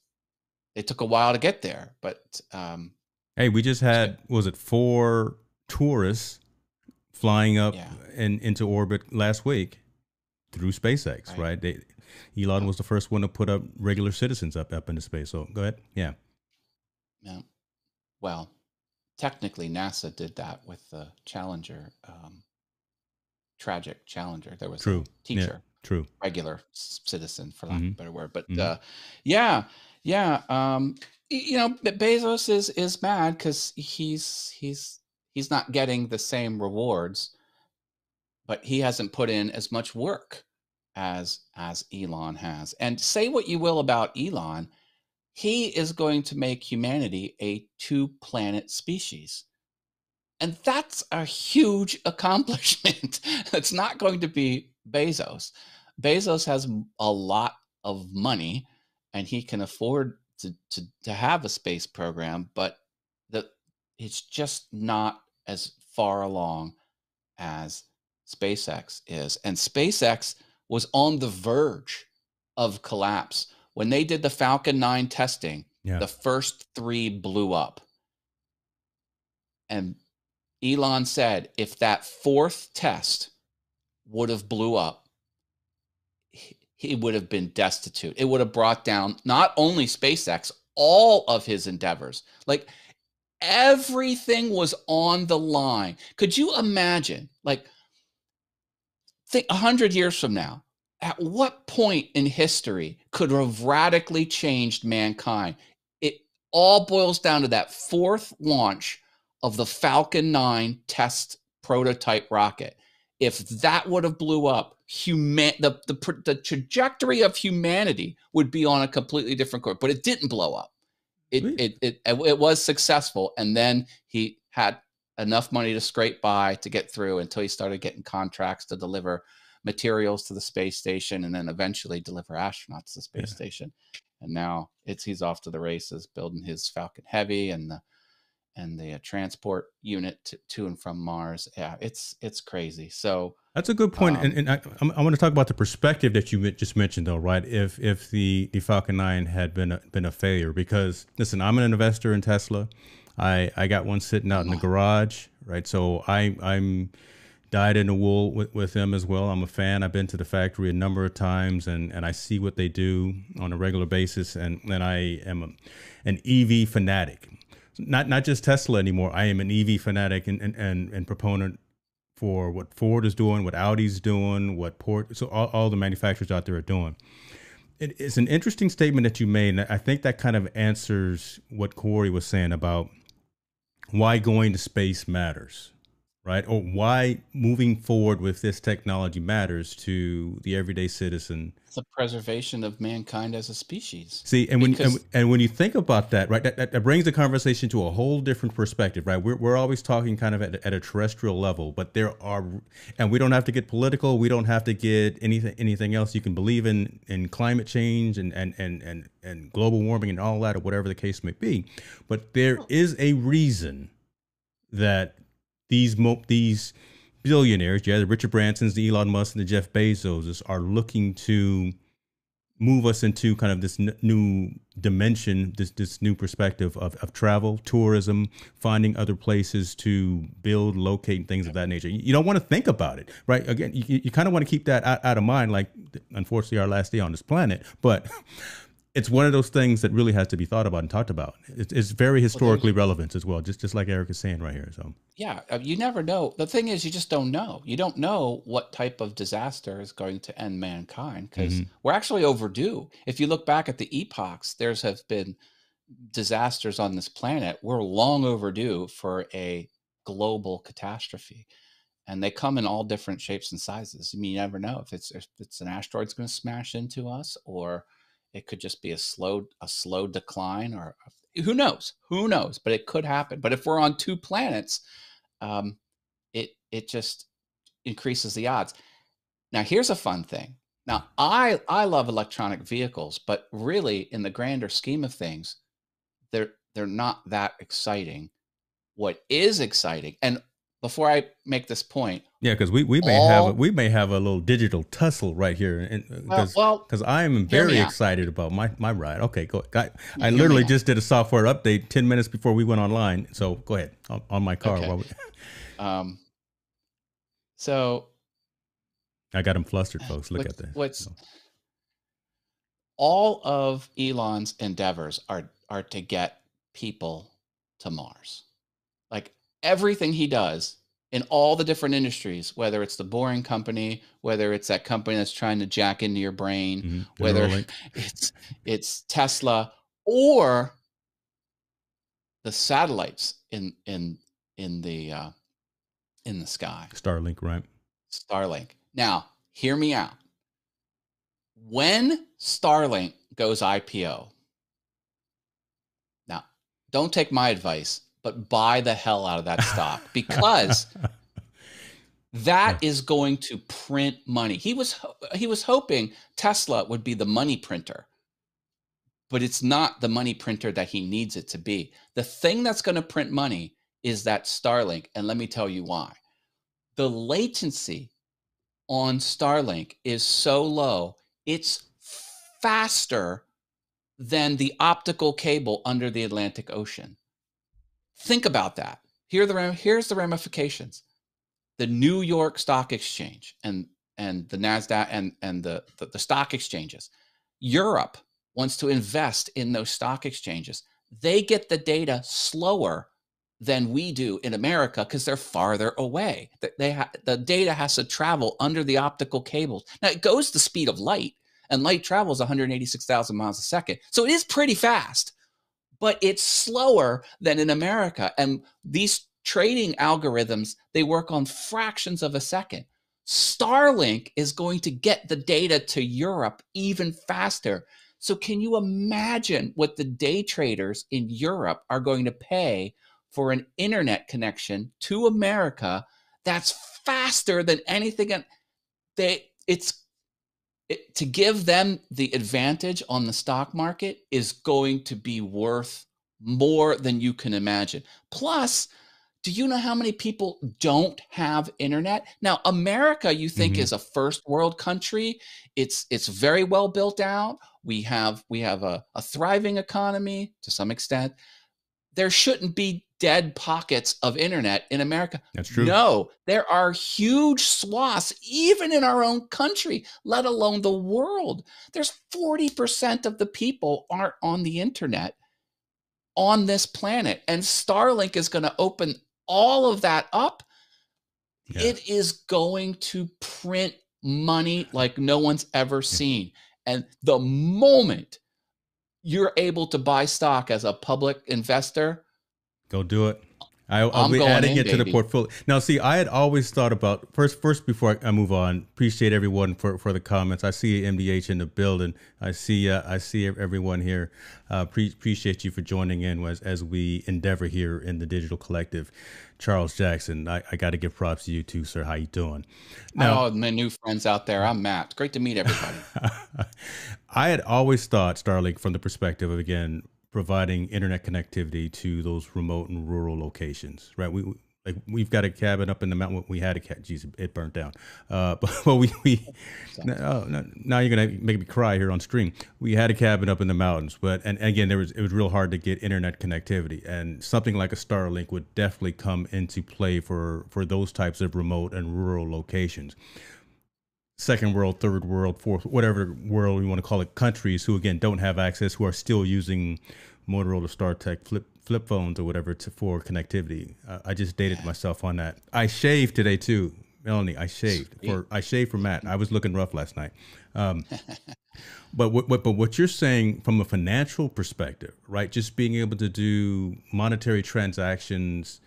It took a while to get there, but um, hey, we just had was it four tourists flying up Yeah. and into orbit last week through SpaceX, Right. right? They, Elon was the first one to put up regular citizens up up into space. So go ahead. Yeah. yeah. Well, technically, NASA did that with the Challenger, um, tragic Challenger. There was True. a teacher, True. regular citizen, for lack of a better word. But Mhm. uh, yeah, yeah. Um, you know, Bezos is is mad because he's he's he's not getting the same rewards, but he hasn't put in as much work as as Elon has. And say what you will about Elon, he is going to make humanity a two planet species. And that's a huge *laughs* accomplishment. it's not going to be Bezos. Bezos has a lot of money and he can afford to, to, to have a space program, but the, it's just not as far along as SpaceX is. And SpaceX was on the verge of collapse. When they did the Falcon 9 testing, Yeah. the first three blew up. And Elon said if that fourth test would have blew up, he would have been destitute. It would have brought down not only SpaceX, all of his endeavors. Like everything was on the line. Could you imagine? Like, think a hundred years from now, at what point in history could have radically changed mankind? It all boils down to that fourth launch of the Falcon 9 test prototype rocket. If that would have blew up, human the, the the trajectory of humanity would be on a completely different course. But it didn't blow up. It Really? it, it it was successful, and then he had enough money to scrape by to get through until he started getting contracts to deliver materials to the space station and then eventually deliver astronauts to the space Yeah. station. And now it's he's off to the races building his Falcon Heavy and the and the uh, transport unit to, to and from Mars. Yeah, it's it's crazy. So That's a good point, Um, and, and I, I'm- I want to talk about the perspective that you just mentioned, though, right? If if the the Falcon Nine had been a, been a failure, because listen, I'm an investor in Tesla. I I got one sitting out in the garage, right? So I I'm dyed in the wool with, with them as well. I'm a fan. I've been to the factory a number of times, and and I see what they do on a regular basis, and and I am a, an EV fanatic. Not not just Tesla anymore. I am an EV fanatic and and, and, and proponent for what Ford is doing, what Audi's doing, what Port, so all, all the manufacturers out there are doing. It, it's an interesting statement that you made, and I think that kind of answers what Corey was saying about why going to space matters, right? Or why moving forward with this technology matters to the everyday citizen it's the preservation of mankind as a species. See, and when and, and when you think about that, right, that, that, that brings the conversation to a whole different perspective, right? We're, we're always talking kind of at, at a terrestrial level, but there are, and we don't have to get political. We don't have to get anything anything else. You can believe in in climate change and and and and, and global warming and all that, or whatever the case may be. But there is a reason that these mo- these billionaires, yeah, the Richard Bransons, the Elon Musk, and the Jeff Bezos, are looking to move us into kind of this n- new dimension, this this new perspective of, of travel, tourism, finding other places to build, locate, things of that nature. You, don't want to think about it, right? Again, you, you kind of want to keep that out, out of mind. Like, unfortunately, our last day on this planet, but it's one of those things that really has to be thought about and talked about. It's, it's very historically relevant as well, just just like Eric is saying right here. So. Yeah, uh, you never know. The thing is, you just don't know. You don't know what type of disaster is going to end mankind because Mhm. we're actually overdue. If you look back at the epochs, there's have been disasters on this planet. We're long overdue for a global catastrophe, and they come in all different shapes and sizes. I mean, you never know if it's if it's an asteroid's going to smash into us, or it could just be a slow a slow decline, or who knows? Who knows? But it could happen. But if we're on two planets um, it it just increases the odds. Now here's a fun thing. Now I I love electronic vehicles, but really in the grander scheme of things, they're they're not that exciting. What is exciting, and before I make this point, yeah, because we, we may all, have a, we may have a little digital tussle right here, because well, because well, I am very excited about my my ride. Okay, go. I, I literally just did a software update ten minutes before we went online. So go ahead on, on my car. Okay. While we, *laughs* um, so I got him flustered, folks. Look what's, at this. what's all of Elon's endeavors are are to get people to Mars. Everything he does in all the different industries, whether it's the boring company, whether it's that company that's trying to jack into your brain, Mhm. whether *laughs* it's it's Tesla or the satellites in in in the uh, in the sky. Starlink, right? Starlink. Now, hear me out. When Starlink goes IPO, now don't take my advice, but buy the hell out of that stock *laughs* because that is going to print money. He was he was hoping Tesla would be the money printer. But it's not the money printer that he needs it to be. The thing that's going to print money is that Starlink, and let me tell you why. The latency on Starlink is so low, it's faster than the optical cable under the Atlantic Ocean. Think about that. Here the here's the ramifications. The New York Stock Exchange and and the Nasdaq and and the, the the stock exchanges. Europe wants to invest in those stock exchanges. They get the data slower than we do in America because they're farther away. Th- They ha- the data has to travel under the optical cables. Now it goes the speed of light, and light travels 186,000 miles a second, so it is pretty fast, but it's slower than in America. And these trading algorithms they work on fractions of a second. Starlink is going to get the data to Europe even faster. So, can you imagine what the day traders in Europe are going to pay for an internet connection to America that's faster than anything? They, it's it, to give them the advantage on the stock market is going to be worth more than you can imagine. Plus, do you know how many people don't have internet? Now, America, you think Mhm. is a first world country. It's it's very well built out. We have we have a, a thriving economy to some extent. There shouldn't be dead pockets of internet in America. That's true. No, there are huge swaths, even in our own country, let alone the world. There's 40% of the people aren't on the internet on this planet. And Starlink is going to open all of that up. Yeah. It is going to print money like no one's ever seen. And the moment you're able to buy stock as a public investor, Go do it. I, I'll I'm be adding in, it to the portfolio. Now, see, I had always thought about first. First, before I, I move on, appreciate everyone for, for the comments. I see MDH in the building. I see uh, I see everyone here. Uh, pre- appreciate you for joining in as as we endeavor here in the digital collective. Charles Jackson, I, I got to give props to you too, sir. How you doing? Now, oh, my new friends out there, I'm Matt. Great to meet everybody. *laughs* I had always thought Starlink from the perspective of again providing internet connectivity to those remote and rural locations. Right? We like we've got a cabin up in the mountain. We had a cat. Geez, it burnt down. Uh, *laughs* but, but we we no, no, now you're gonna make me cry here on stream. We had a cabin up in the mountains, but and again there was it was real hard to get internet connectivity, and something like a Starlink would definitely come into play for for those types of remote and rural locations second world, third world, fourth, whatever world you want to call it, countries who again don't have access, who are still using Motorola StarTAC flip flip phones or whatever to, for connectivity. Uh, I just dated myself on that. I shaved today too, Melanie. I shaved for I shaved for Matt. I was looking rough last night. Um, *laughs* but what, what but what you're saying from a financial perspective, right? Just being able to do monetary transactions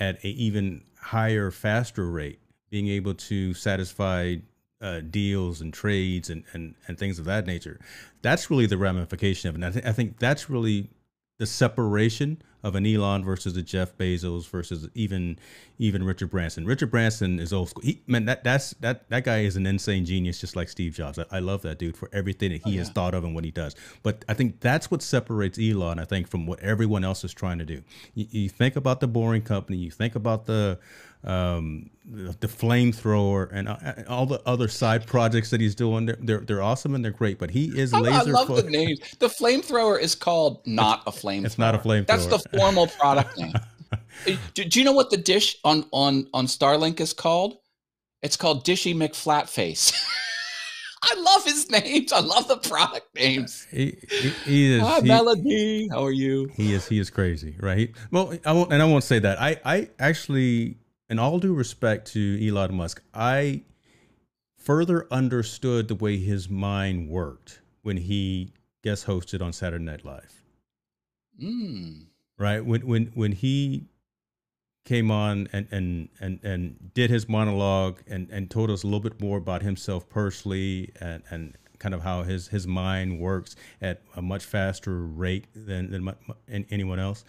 at a even higher, faster rate, being able to satisfy uh, deals and trades and, and, and things of that nature. That's really the ramification of it. And I, th- I think that's really the separation of an Elon versus a Jeff Bezos versus even even Richard Branson. Richard Branson is old school. He, man, that that's that that guy is an insane genius, just like Steve Jobs. I, I love that dude for everything that he has thought of and what he does. But I think that's what separates Elon. I think from what everyone else is trying to do. You, you think about the boring company. You think about the um, the, the flamethrower, and uh, all the other side projects that he's doing. They're they're, they're awesome and they're great. But he is laser. I love fo- the name. The flamethrower is called not a flamethrower. It's not a flamethrower. That's the formal product *laughs* name. do, do you know what the dish on on on Starlink is called? It's called Dishy McFlatface. *laughs* I love his names. I love the product names. He, he, he is. Hi, he, Melody. How are you? He is. He is crazy, right? Well, I won't, and I won't say that. I, I actually, in all due respect to Elon Musk, I further understood the way his mind worked when he guest hosted on Saturday Night Live. Mm. Right when when when he came on and and and and did his monologue and and told us a little bit more about himself personally and and kind of how his his mind works at a much faster rate than than anyone else.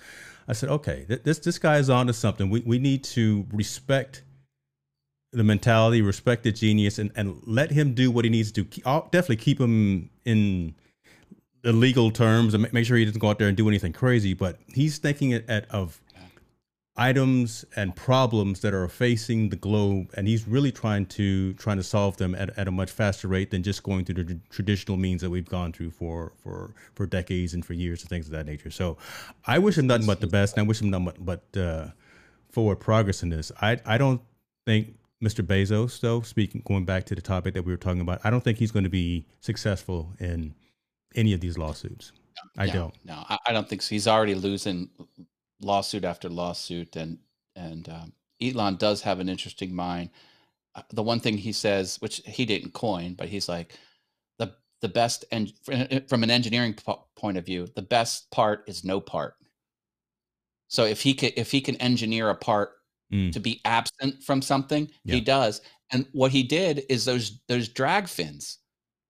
I said, okay, this this guy is on to something. We we need to respect the mentality, respect the genius, and and let him do what he needs to. do. I'll definitely keep him in the legal terms and make sure he doesn't go out there and do anything crazy. But he's thinking it at of items and problems that are facing the globe and he's really trying to trying to solve them at, at a much faster rate than just going through the traditional means that we've gone through for for for decades and for years and things of that nature so i wish him nothing but the best and i wish him nothing but, but uh, forward progress in this i i don't think mr bezos though speaking going back to the topic that we were talking about i don't think he's going to be successful in any of these lawsuits I no, don't. No, I don't think so. He's already losing lawsuit after lawsuit, and and um, Elon does have an interesting mind. Uh, the one thing he says, which he didn't coin, but he's like the the best and from an engineering point of view, the best part is no part. So if he can if he can engineer a part mm. to be absent from something, yeah. he does. And what he did is those those drag fins,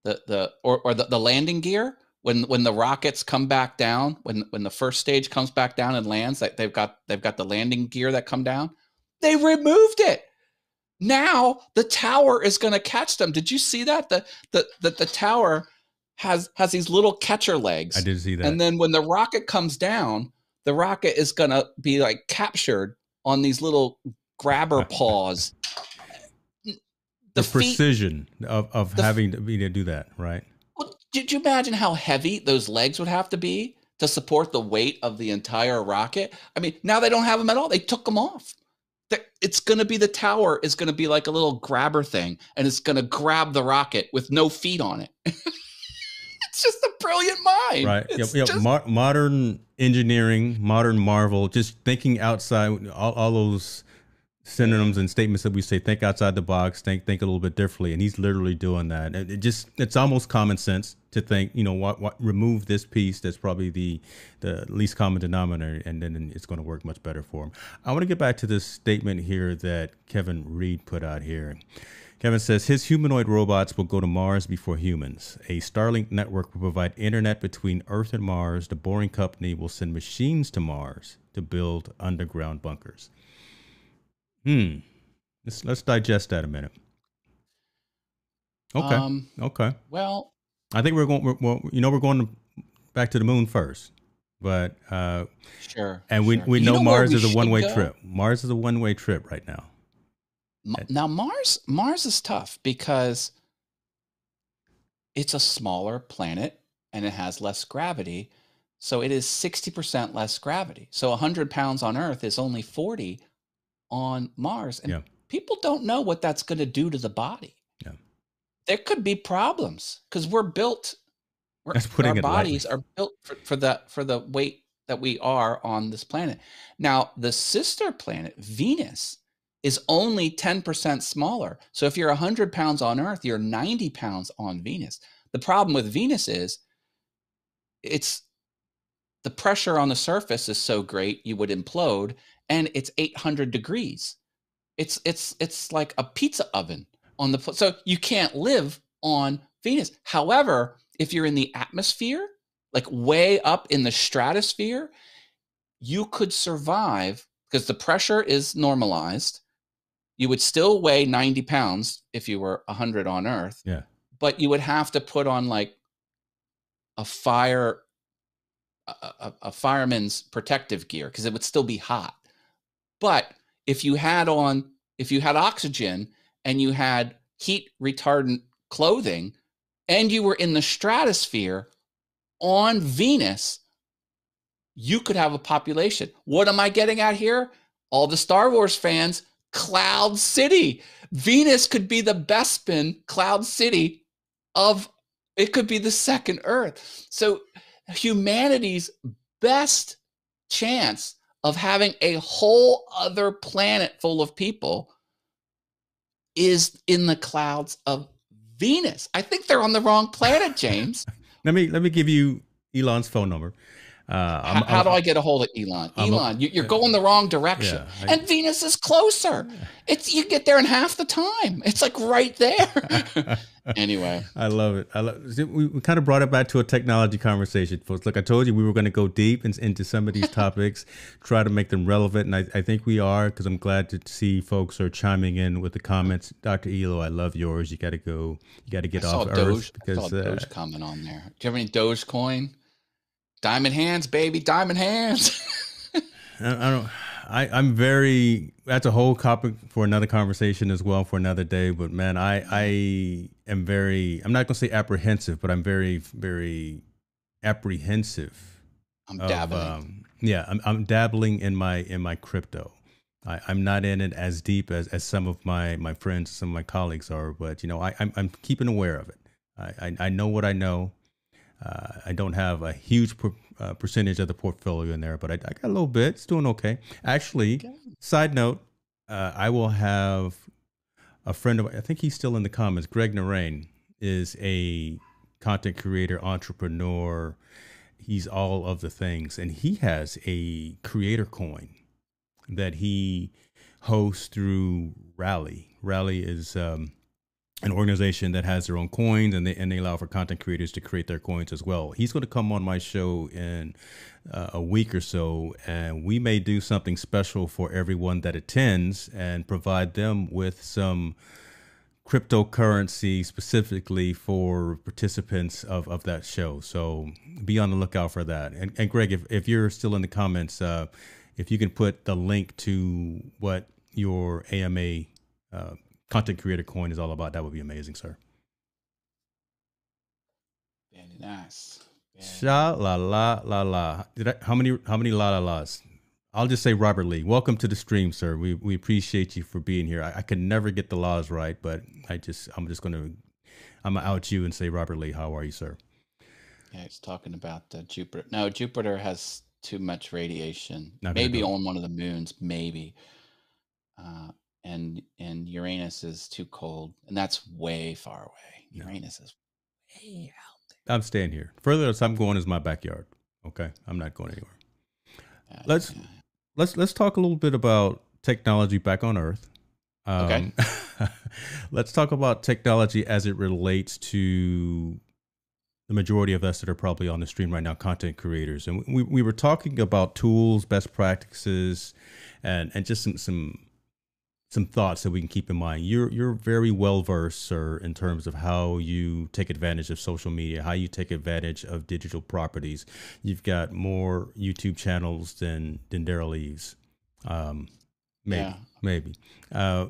the the or or the, the landing gear when when the rockets come back down, when when the first stage comes back down and lands, that they've got they've got the landing gear that come down. They removed it. Now the tower is going to catch them. Did you see that? The the the, the tower has has these little catcher legs. I did see that. And then when the rocket comes down, the rocket is going to be like captured on these little grabber *laughs* paws. The, the precision of, of having to be to do that, right? Did you imagine how heavy those legs would have to be to support the weight of the entire rocket? I mean, now they don't have them at all. They took them off. It's going to be the tower is going to be like a little grabber thing, and it's going to grab the rocket with no feet on it. *laughs* it's just a brilliant mind. Right. Yep, yep. Just... Mo- modern engineering, modern marvel, just thinking outside all, all those synonyms and statements that we say think outside the box think think a little bit differently and he's literally doing that it, it just it's almost common sense to think you know what, what remove this piece that's probably the the least common denominator and then it's going to work much better for him i want to get back to this statement here that kevin reed put out here Kevin says his humanoid robots will go to Mars before humans. A Starlink network will provide internet between Earth and Mars. The Boring Company will send machines to Mars to build underground bunkers. Hmm. Let's let's digest that a minute. Okay. Um, okay. Well, I think we're going. We're, well, you know, we're going to, back to the moon first, but uh, sure. And we sure. we know, know Mars is a one way trip. Mars is a one way trip right now. Now Mars Mars is tough because it's a smaller planet and it has less gravity. So it is 60% less gravity. So 100 pounds on Earth is only 40 on Mars. And yeah. people don't know what that's going to do to the body. Yeah. There could be problems because we're built, we're, our bodies lightly. are built for, for, the, for the weight that we are on this planet. Now, the sister planet, Venus, is only 10% smaller. So if you're 100 pounds on Earth, you're 90 pounds on Venus. The problem with Venus is it's the pressure on the surface is so great you would implode and it's 800 degrees. It's it's it's like a pizza oven on the so you can't live on Venus. However, if you're in the atmosphere, like way up in the stratosphere, you could survive because the pressure is normalized. You would still weigh 90 pounds if you were 100 on Earth. Yeah. But you would have to put on like a fire a, a, a fireman's protective gear because it would still be hot. But if you had on if you had oxygen and you had heat retardant clothing and you were in the stratosphere on Venus, you could have a population. What am I getting at here? All the Star Wars fans, Cloud City. Venus could be the Bespin Cloud City of it could be the second Earth. So humanity's best chance of having a whole other planet full of people is in the clouds of Venus. I think they're on the wrong planet, James. *laughs* let me let me give you Elon's phone number. Uh, how, how do I get a hold of Elon? I'm Elon, a, you, are going the wrong direction, yeah, I, and Venus is closer. It's you get there in half the time. It's like right there. *laughs* anyway, I love it. I love. We, we kind of brought it back to a technology conversation, folks. Look, I told you we were going to go deep in, into some of these *laughs* topics, try to make them relevant, and I, I think we are because I'm glad to see folks are chiming in with the comments. Dr. Elo, I love yours. You got to go. You got to get I off Doge, Earth because I saw uh, Doge comment on there. Do you have any Dogecoin? Diamond hands, baby, diamond hands. *laughs* I, don't. I, I'm very. That's a whole topic for another conversation as well for another day. But man, I I am very. I'm not gonna say apprehensive, but I'm very very apprehensive. I'm of, dabbling. Um, yeah, I'm, I'm dabbling in my in my crypto. I, am not in it as deep as, as some of my my friends, some of my colleagues are, but you know, I, I'm I'm keeping aware of it. I, I, I know what I know. Uh, I don't have a huge per, uh, percentage of the portfolio in there, but I, I, got a little bit. It's doing okay. Actually, okay. side note, uh, I will have a friend of I think he's still in the comments. Greg Narain is a content creator, entrepreneur. He's all of the things, and he has a creator coin that he hosts through Rally. Rally is um, an organization that has their own coins and they and they allow for content creators to create their coins as well. He's going to come on my show in uh, a week or so, and we may do something special for everyone that attends and provide them with some cryptocurrency specifically for participants of, of that show. So be on the lookout for that. And, and Greg, if, if you're still in the comments, uh, if you can put the link to what your AMA uh, content creator coin is all about, that would be amazing, sir. Very nice. Sha la la la la. Did I, how many how many la la las? I'll just say Robert Lee. Welcome to the stream, sir. We we appreciate you for being here. I, I can never get the laws right, but I just I'm just gonna I'm gonna out you and say Robert Lee. How are you, sir? Yeah, he's talking about uh, Jupiter. No, Jupiter has too much radiation. Not maybe on one of the moons, maybe. Uh, and and Uranus is too cold, and that's way far away. Uranus no. is way out there. I'm staying here. Further as I'm going is my backyard. Okay, I'm not going anywhere. Let's yeah. let's let's talk a little bit about technology back on Earth. Um, okay. *laughs* let's talk about technology as it relates to the majority of us that are probably on the stream right now, content creators, and we we were talking about tools, best practices, and and just some some some thoughts that we can keep in mind. You're you're very well versed, sir, in terms of how you take advantage of social media, how you take advantage of digital properties. You've got more YouTube channels than than Darrell Eves. Um, maybe, yeah. maybe. Uh,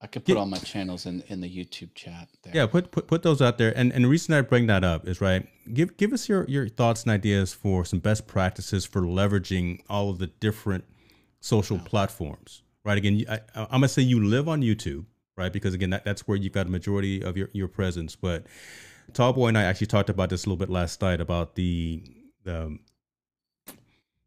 I could put all my channels in in the YouTube chat. There. Yeah, put, put put those out there. And and the reason I bring that up is right. Give give us your your thoughts and ideas for some best practices for leveraging all of the different social platforms right? Again, I, am gonna say you live on YouTube, right? Because again, that, that's where you've got a majority of your, your presence. But Tallboy and I actually talked about this a little bit last night about the, the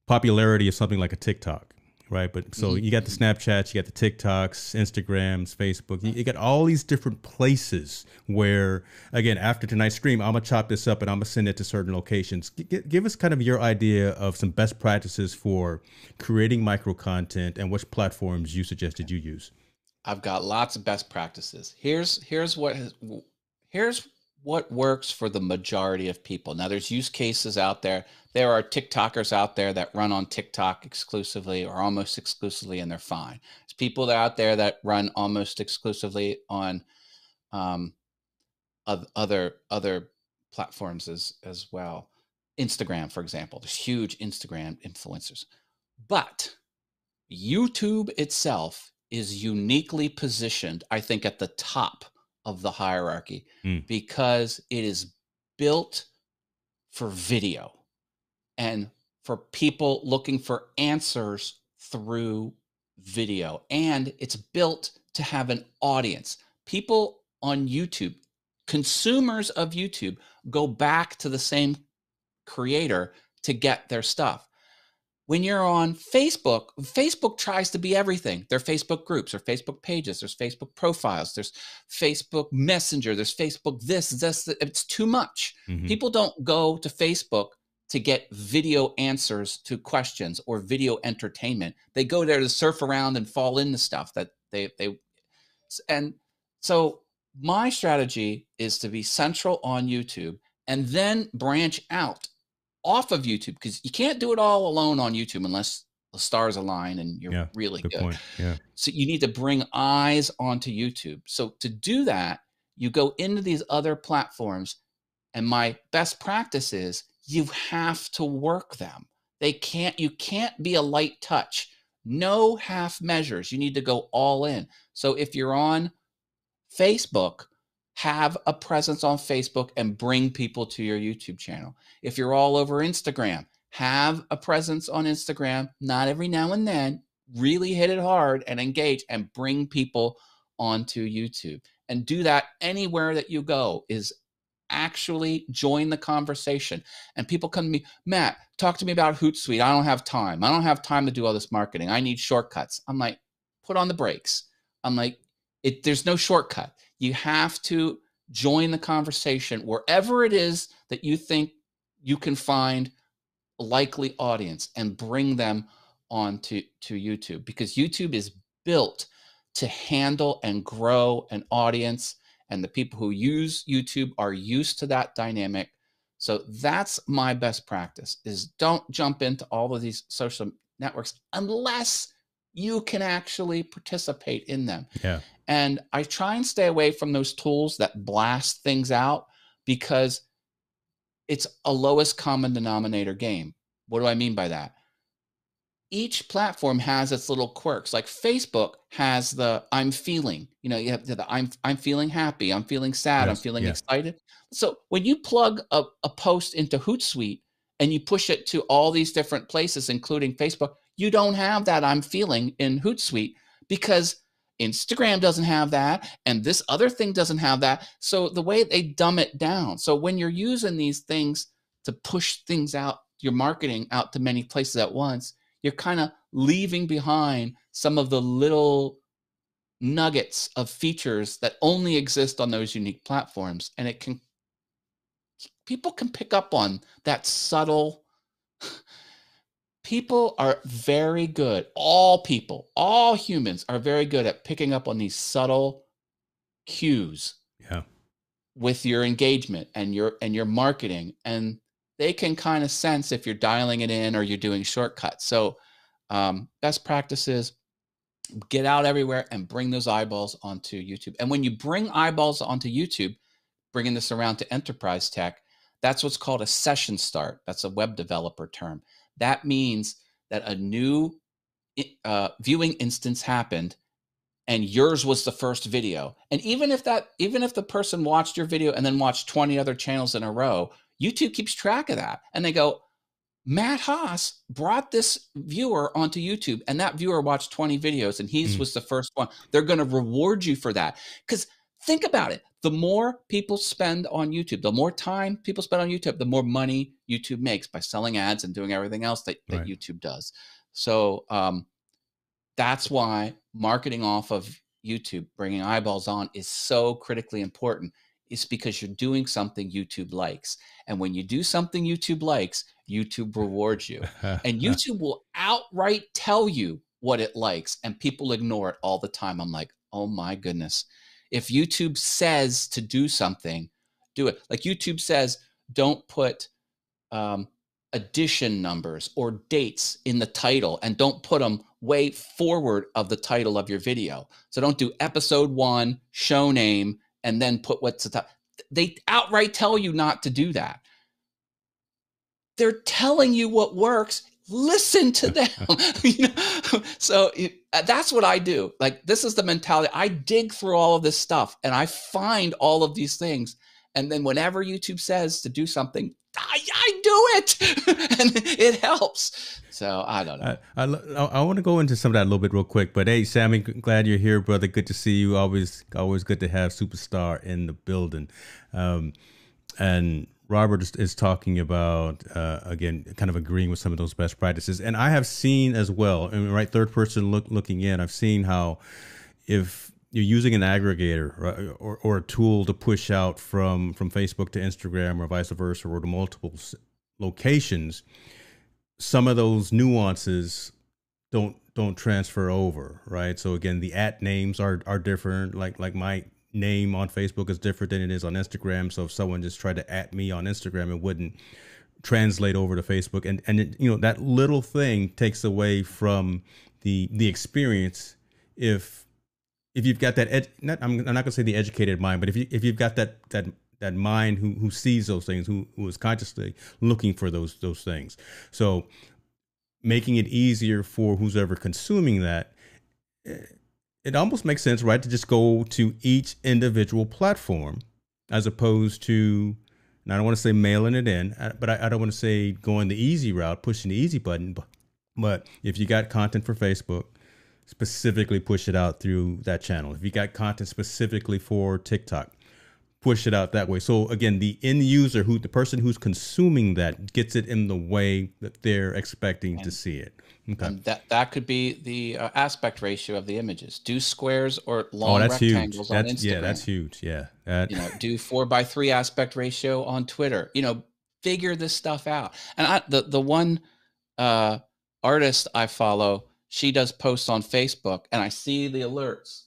popularity of something like a TikTok, right? But so mm-hmm. you got the Snapchats, you got the TikToks, Instagrams, Facebook. You, you, got all these different places where, again, after tonight's stream, I'm gonna chop this up and I'm gonna send it to certain locations. G- give us kind of your idea of some best practices for creating micro content and which platforms you suggested you use. I've got lots of best practices. Here's here's what has, here's what works for the majority of people. Now, there's use cases out there. There are TikTokers out there that run on TikTok exclusively or almost exclusively, and they're fine. There's people that out there that run almost exclusively on um, other other platforms as as well. Instagram, for example, there's huge Instagram influencers, but YouTube itself is uniquely positioned, I think, at the top of the hierarchy Mm. because it is built for video and for people looking for answers through video. And it's built to have an audience. People on YouTube, consumers of YouTube, go back to the same creator to get their stuff. When you're on Facebook, Facebook tries to be everything. There are Facebook groups, or Facebook pages, there's Facebook profiles, there's Facebook Messenger, there's Facebook this, this. It's too much. Mhm. People don't go to Facebook to get video answers to questions or video entertainment. They go there to surf around and fall into stuff that they they and so my strategy is to be central on YouTube and then branch out off of YouTube because you can't do it all alone on YouTube unless the stars align and you're Yeah, really Good good. point. Yeah. So you need to bring eyes onto YouTube. So to do that, you go into these other platforms, and my best practice is you have to work them. They can't, you can't be a light touch. No half measures. You need to go all in. So if you're on Facebook, have a presence on Facebook and bring people to your YouTube channel. If you're all over Instagram, have a presence on Instagram, not every now and then, really hit it hard and engage and bring people onto YouTube. And do that anywhere that you go is actually join the conversation. And people come to me, Matt, talk to me about Hootsuite. I don't have time. I don't have time to do all this marketing. I need shortcuts. I'm like, put on the brakes. I'm like, it, there's no shortcut. You have to join the conversation wherever it is that you think you can find a likely audience and bring them onto to YouTube because YouTube is built to handle and grow an audience and the people who use YouTube are used to that dynamic. So that's my best practice is don't jump into all of these social networks unless you can actually participate in them. Yeah. And I try and stay away from those tools that blast things out because it's a lowest common denominator game. What do I mean by that? Each platform has its little quirks. Like Facebook has the I'm feeling, you know, you have the I'm I'm feeling happy, I'm feeling sad, I'm feeling yeah. excited. So when you plug a, a post into Hootsuite and you push it to all these different places, including Facebook, you don't have that I'm feeling in Hootsuite because Instagram doesn't have that, and this other thing doesn't have that. So the way they dumb it down. So when you're using these things to push things out, your marketing out to many places at once, you're kind of leaving behind some of the little nuggets of features that only exist on those unique platforms. And it can, people can pick up on that subtle people are very good all people all humans are very good at picking up on these subtle cues Yeah. with your engagement and your and your marketing and they can kind of sense if you're dialing it in or you're doing shortcuts. So um, best practices get out everywhere and bring those eyeballs onto youtube. And when you bring eyeballs onto youtube bringing this around to enterprise tech that's what's called a session start. That's a web developer term. That means that a new uh, viewing instance happened and yours was the first video. And even if that even if the person watched your video and then watched 20 other channels in a row youtube keeps track of that. And they go matt haas brought this viewer onto youtube. And that viewer watched 20 videos and he Mm. was the first one. They're going to reward you for that. Because think about it the more people spend on youtube the more time people spend on youtube the more money youtube makes by selling ads and doing everything else that, that Right. youtube does. So um, that's why marketing off of youtube bringing eyeballs on is so critically important it's because you're doing something youtube likes and when you do something youtube likes youtube *laughs* rewards you and YouTube will outright tell you what it likes, and people ignore it all the time. I'm like, oh my goodness. If YouTube says to do something, do it. Like YouTube says, don't put um, edition numbers or dates in the title and don't put them way forward of the title of your video. So don't do episode one, show name, and then put what's the top. They outright tell you not to do that. They're telling you what works. Listen to them. *laughs* *laughs* You know? So it, uh, that's what i do. Like this is the mentality. I dig through all of this stuff and i find all of these things. And then whenever youtube says to do something i, I do it. *laughs* And it helps. So i don't know. I, I, I want to go into some of that a little bit real quick but hey sammy glad you're here brother. Good to see you. Always always good to have superstar in the building. Um, and Robert is, is talking about uh, again, kind of agreeing with some of those best practices, and I have seen as well. Mean, right, third person look, looking in, I've seen how if you're using an aggregator right, or, or a tool to push out from from Facebook to Instagram or vice versa, or to multiple locations, some of those nuances don't don't transfer over, right? So again, the at names are are different. Like like my name on Facebook is different than it is on Instagram. So if someone just tried to at me on Instagram, it wouldn't translate over to Facebook. And and it, you know that little thing takes away from the the experience if if you've got that ed, not, I'm, I'm not gonna say the educated mind, but if you if you've got that that that mind who who sees those things, who who is consciously looking for those those things. So making it easier for who's ever consuming that eh, it almost makes sense, right, to just go to each individual platform as opposed to, and I don't want to say mailing it in, uh, but I, I don't want to say going the easy route, pushing the easy button. But, but if you got content for Facebook, specifically push it out through that channel. If you got content specifically for TikTok, push it out that way. So again, the end user, who the person who's consuming that, gets it in the way that they're expecting and, to see it. Okay. And that that could be the uh, aspect ratio of the images. Do squares or long oh, that's rectangles huge. on Instagram. Yeah, that's huge. Yeah. That... You know, do four by three aspect ratio on Twitter. You know, figure this stuff out. And I, the the one uh, artist I follow, she does posts on Facebook, and I see the alerts,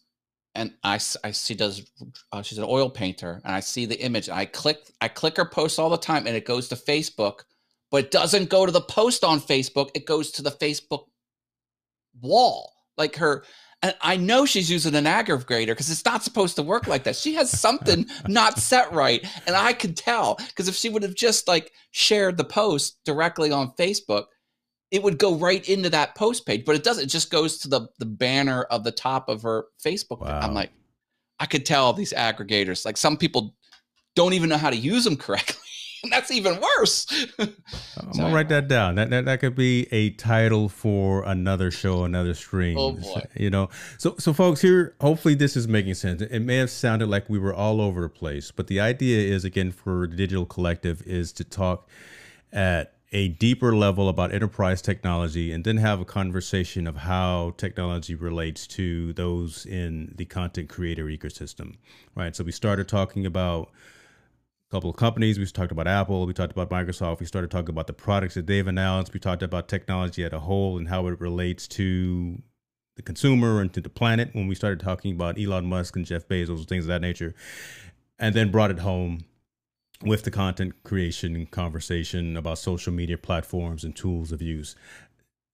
and I, I see does uh, she's an oil painter, and I see the image. I click I click her posts all the time, and it goes to Facebook but it doesn't go to the post on Facebook. It goes to the Facebook wall. Like her, and I know she's using an aggregator because it's not supposed to work like that. She has something *laughs* not set right. And I could tell because if she would have just like shared the post directly on Facebook, it would go right into that post page. But it doesn't. It just goes to the, the banner of the top of her Facebook. Wow. I'm like, I could tell these aggregators, like some people don't even know how to use them correctly. *laughs* And that's even worse. I'm *laughs* gonna write that down. That, that that could be a title for another show, another stream. Oh boy. You know. So so folks here, hopefully this is making sense. It may have sounded like we were all over the place, but the idea is again for the digital collective is to talk at a deeper level about enterprise technology and then have a conversation of how technology relates to those in the content creator ecosystem. Right. So we started talking about a couple of companies. We talked about Apple. We talked about Microsoft. We started talking about the products that they've announced. We talked about technology at a whole and how it relates to the consumer and to the planet. When we started talking about Elon Musk and Jeff Bezos, and things of that nature, and then brought it home with the content creation conversation about social media platforms and tools of use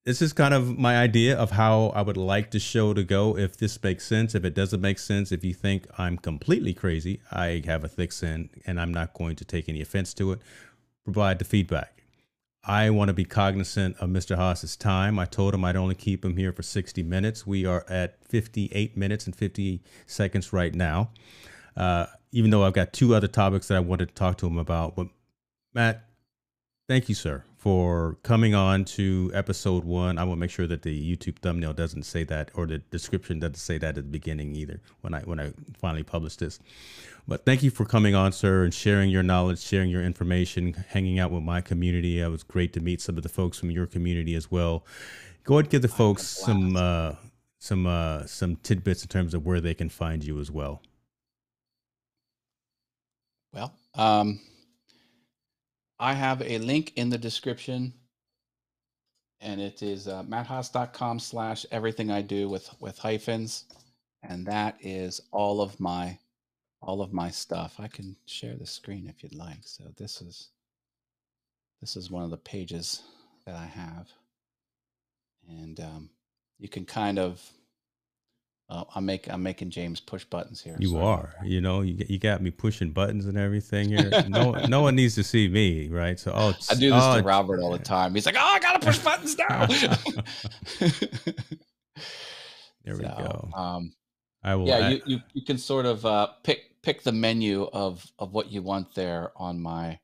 this is kind of my idea of how I would like the show to go. If this makes sense, if it doesn't make sense, if you think I'm completely crazy, I have a thick skin and I'm not going to take any offense to it. Provide the feedback. I want to be cognizant of Mr. Haas's time. I told him I'd only keep him here for 60 minutes. We are at 58 minutes and 50 seconds right now. Uh, even though I've got two other topics that I wanted to talk to him about. But Matt, thank you, sir, for coming on to episode one. I will make sure that the YouTube thumbnail doesn't say that, or the description doesn't say that at the beginning either. When I when I finally publish this, but thank you for coming on, sir, and sharing your knowledge, sharing your information, hanging out with my community. It was great to meet some of the folks from your community as well. Go ahead and give the folks some uh, some uh, some tidbits in terms of where they can find you as well. Well, um, I have a link in the description and it is uh, matthaas.com slash everything I do with, with hyphens. And that is all of my, all of my stuff. I can share the screen if you'd like. So this is, this is one of the pages that I have. And um, you can kind of Uh, I'm making I'm making James push buttons here. You are, you know, you you got me pushing buttons and everything here. *laughs* No, no one needs to see me, right? So, oh, I do this oh, to Robert all the time. He's like, "Oh, I gotta push buttons now." *laughs* *laughs* There we go. Um, I will. yeah, you, you you can sort of uh, pick pick the menu of of what you want there on my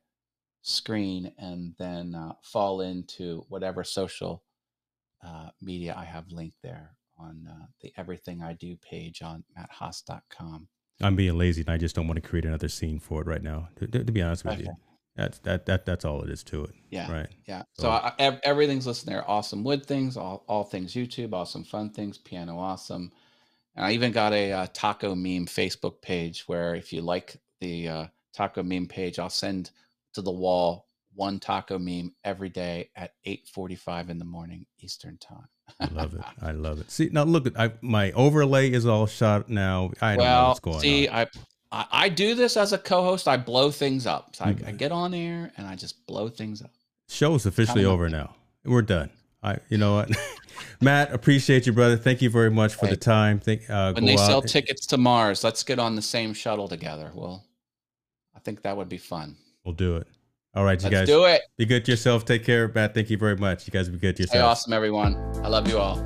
screen, and then uh, fall into whatever social uh, media I have linked there on uh, the Everything I Do page on matthaas.com. I'm being lazy, and I just don't want to create another scene for it right now. To, to- be honest with you, that's that that that's all it is to it. Yeah. Right. Yeah. So- So I, ev- everything's listed there. Awesome wood things, all, all things YouTube, awesome fun things, piano awesome. And I even got a uh, taco meme Facebook page where if you like the uh, taco meme page, I'll send to the wall one taco meme every day at 8:45 in the morning Eastern time. I love it. I love it. See now, look at I, my overlay is all shot now. I don't know well, what's going see, on. I, I I do this as a co-host. I blow things up. So I, Mm. I get on air and I just blow things up. Show's officially Kinda over now. We're done. I, you know what, *laughs* Matt, appreciate you, brother. Thank you very much for the time. Think uh, when they sell out- tickets to Mars, let's get on the same shuttle together. Well, I think that would be fun. We'll do it. All right, you Let's guys. do it. Be good to yourself. Take care, Matt. Thank you very much. You guys be good to Stay yourself. awesome, everyone. I love you all.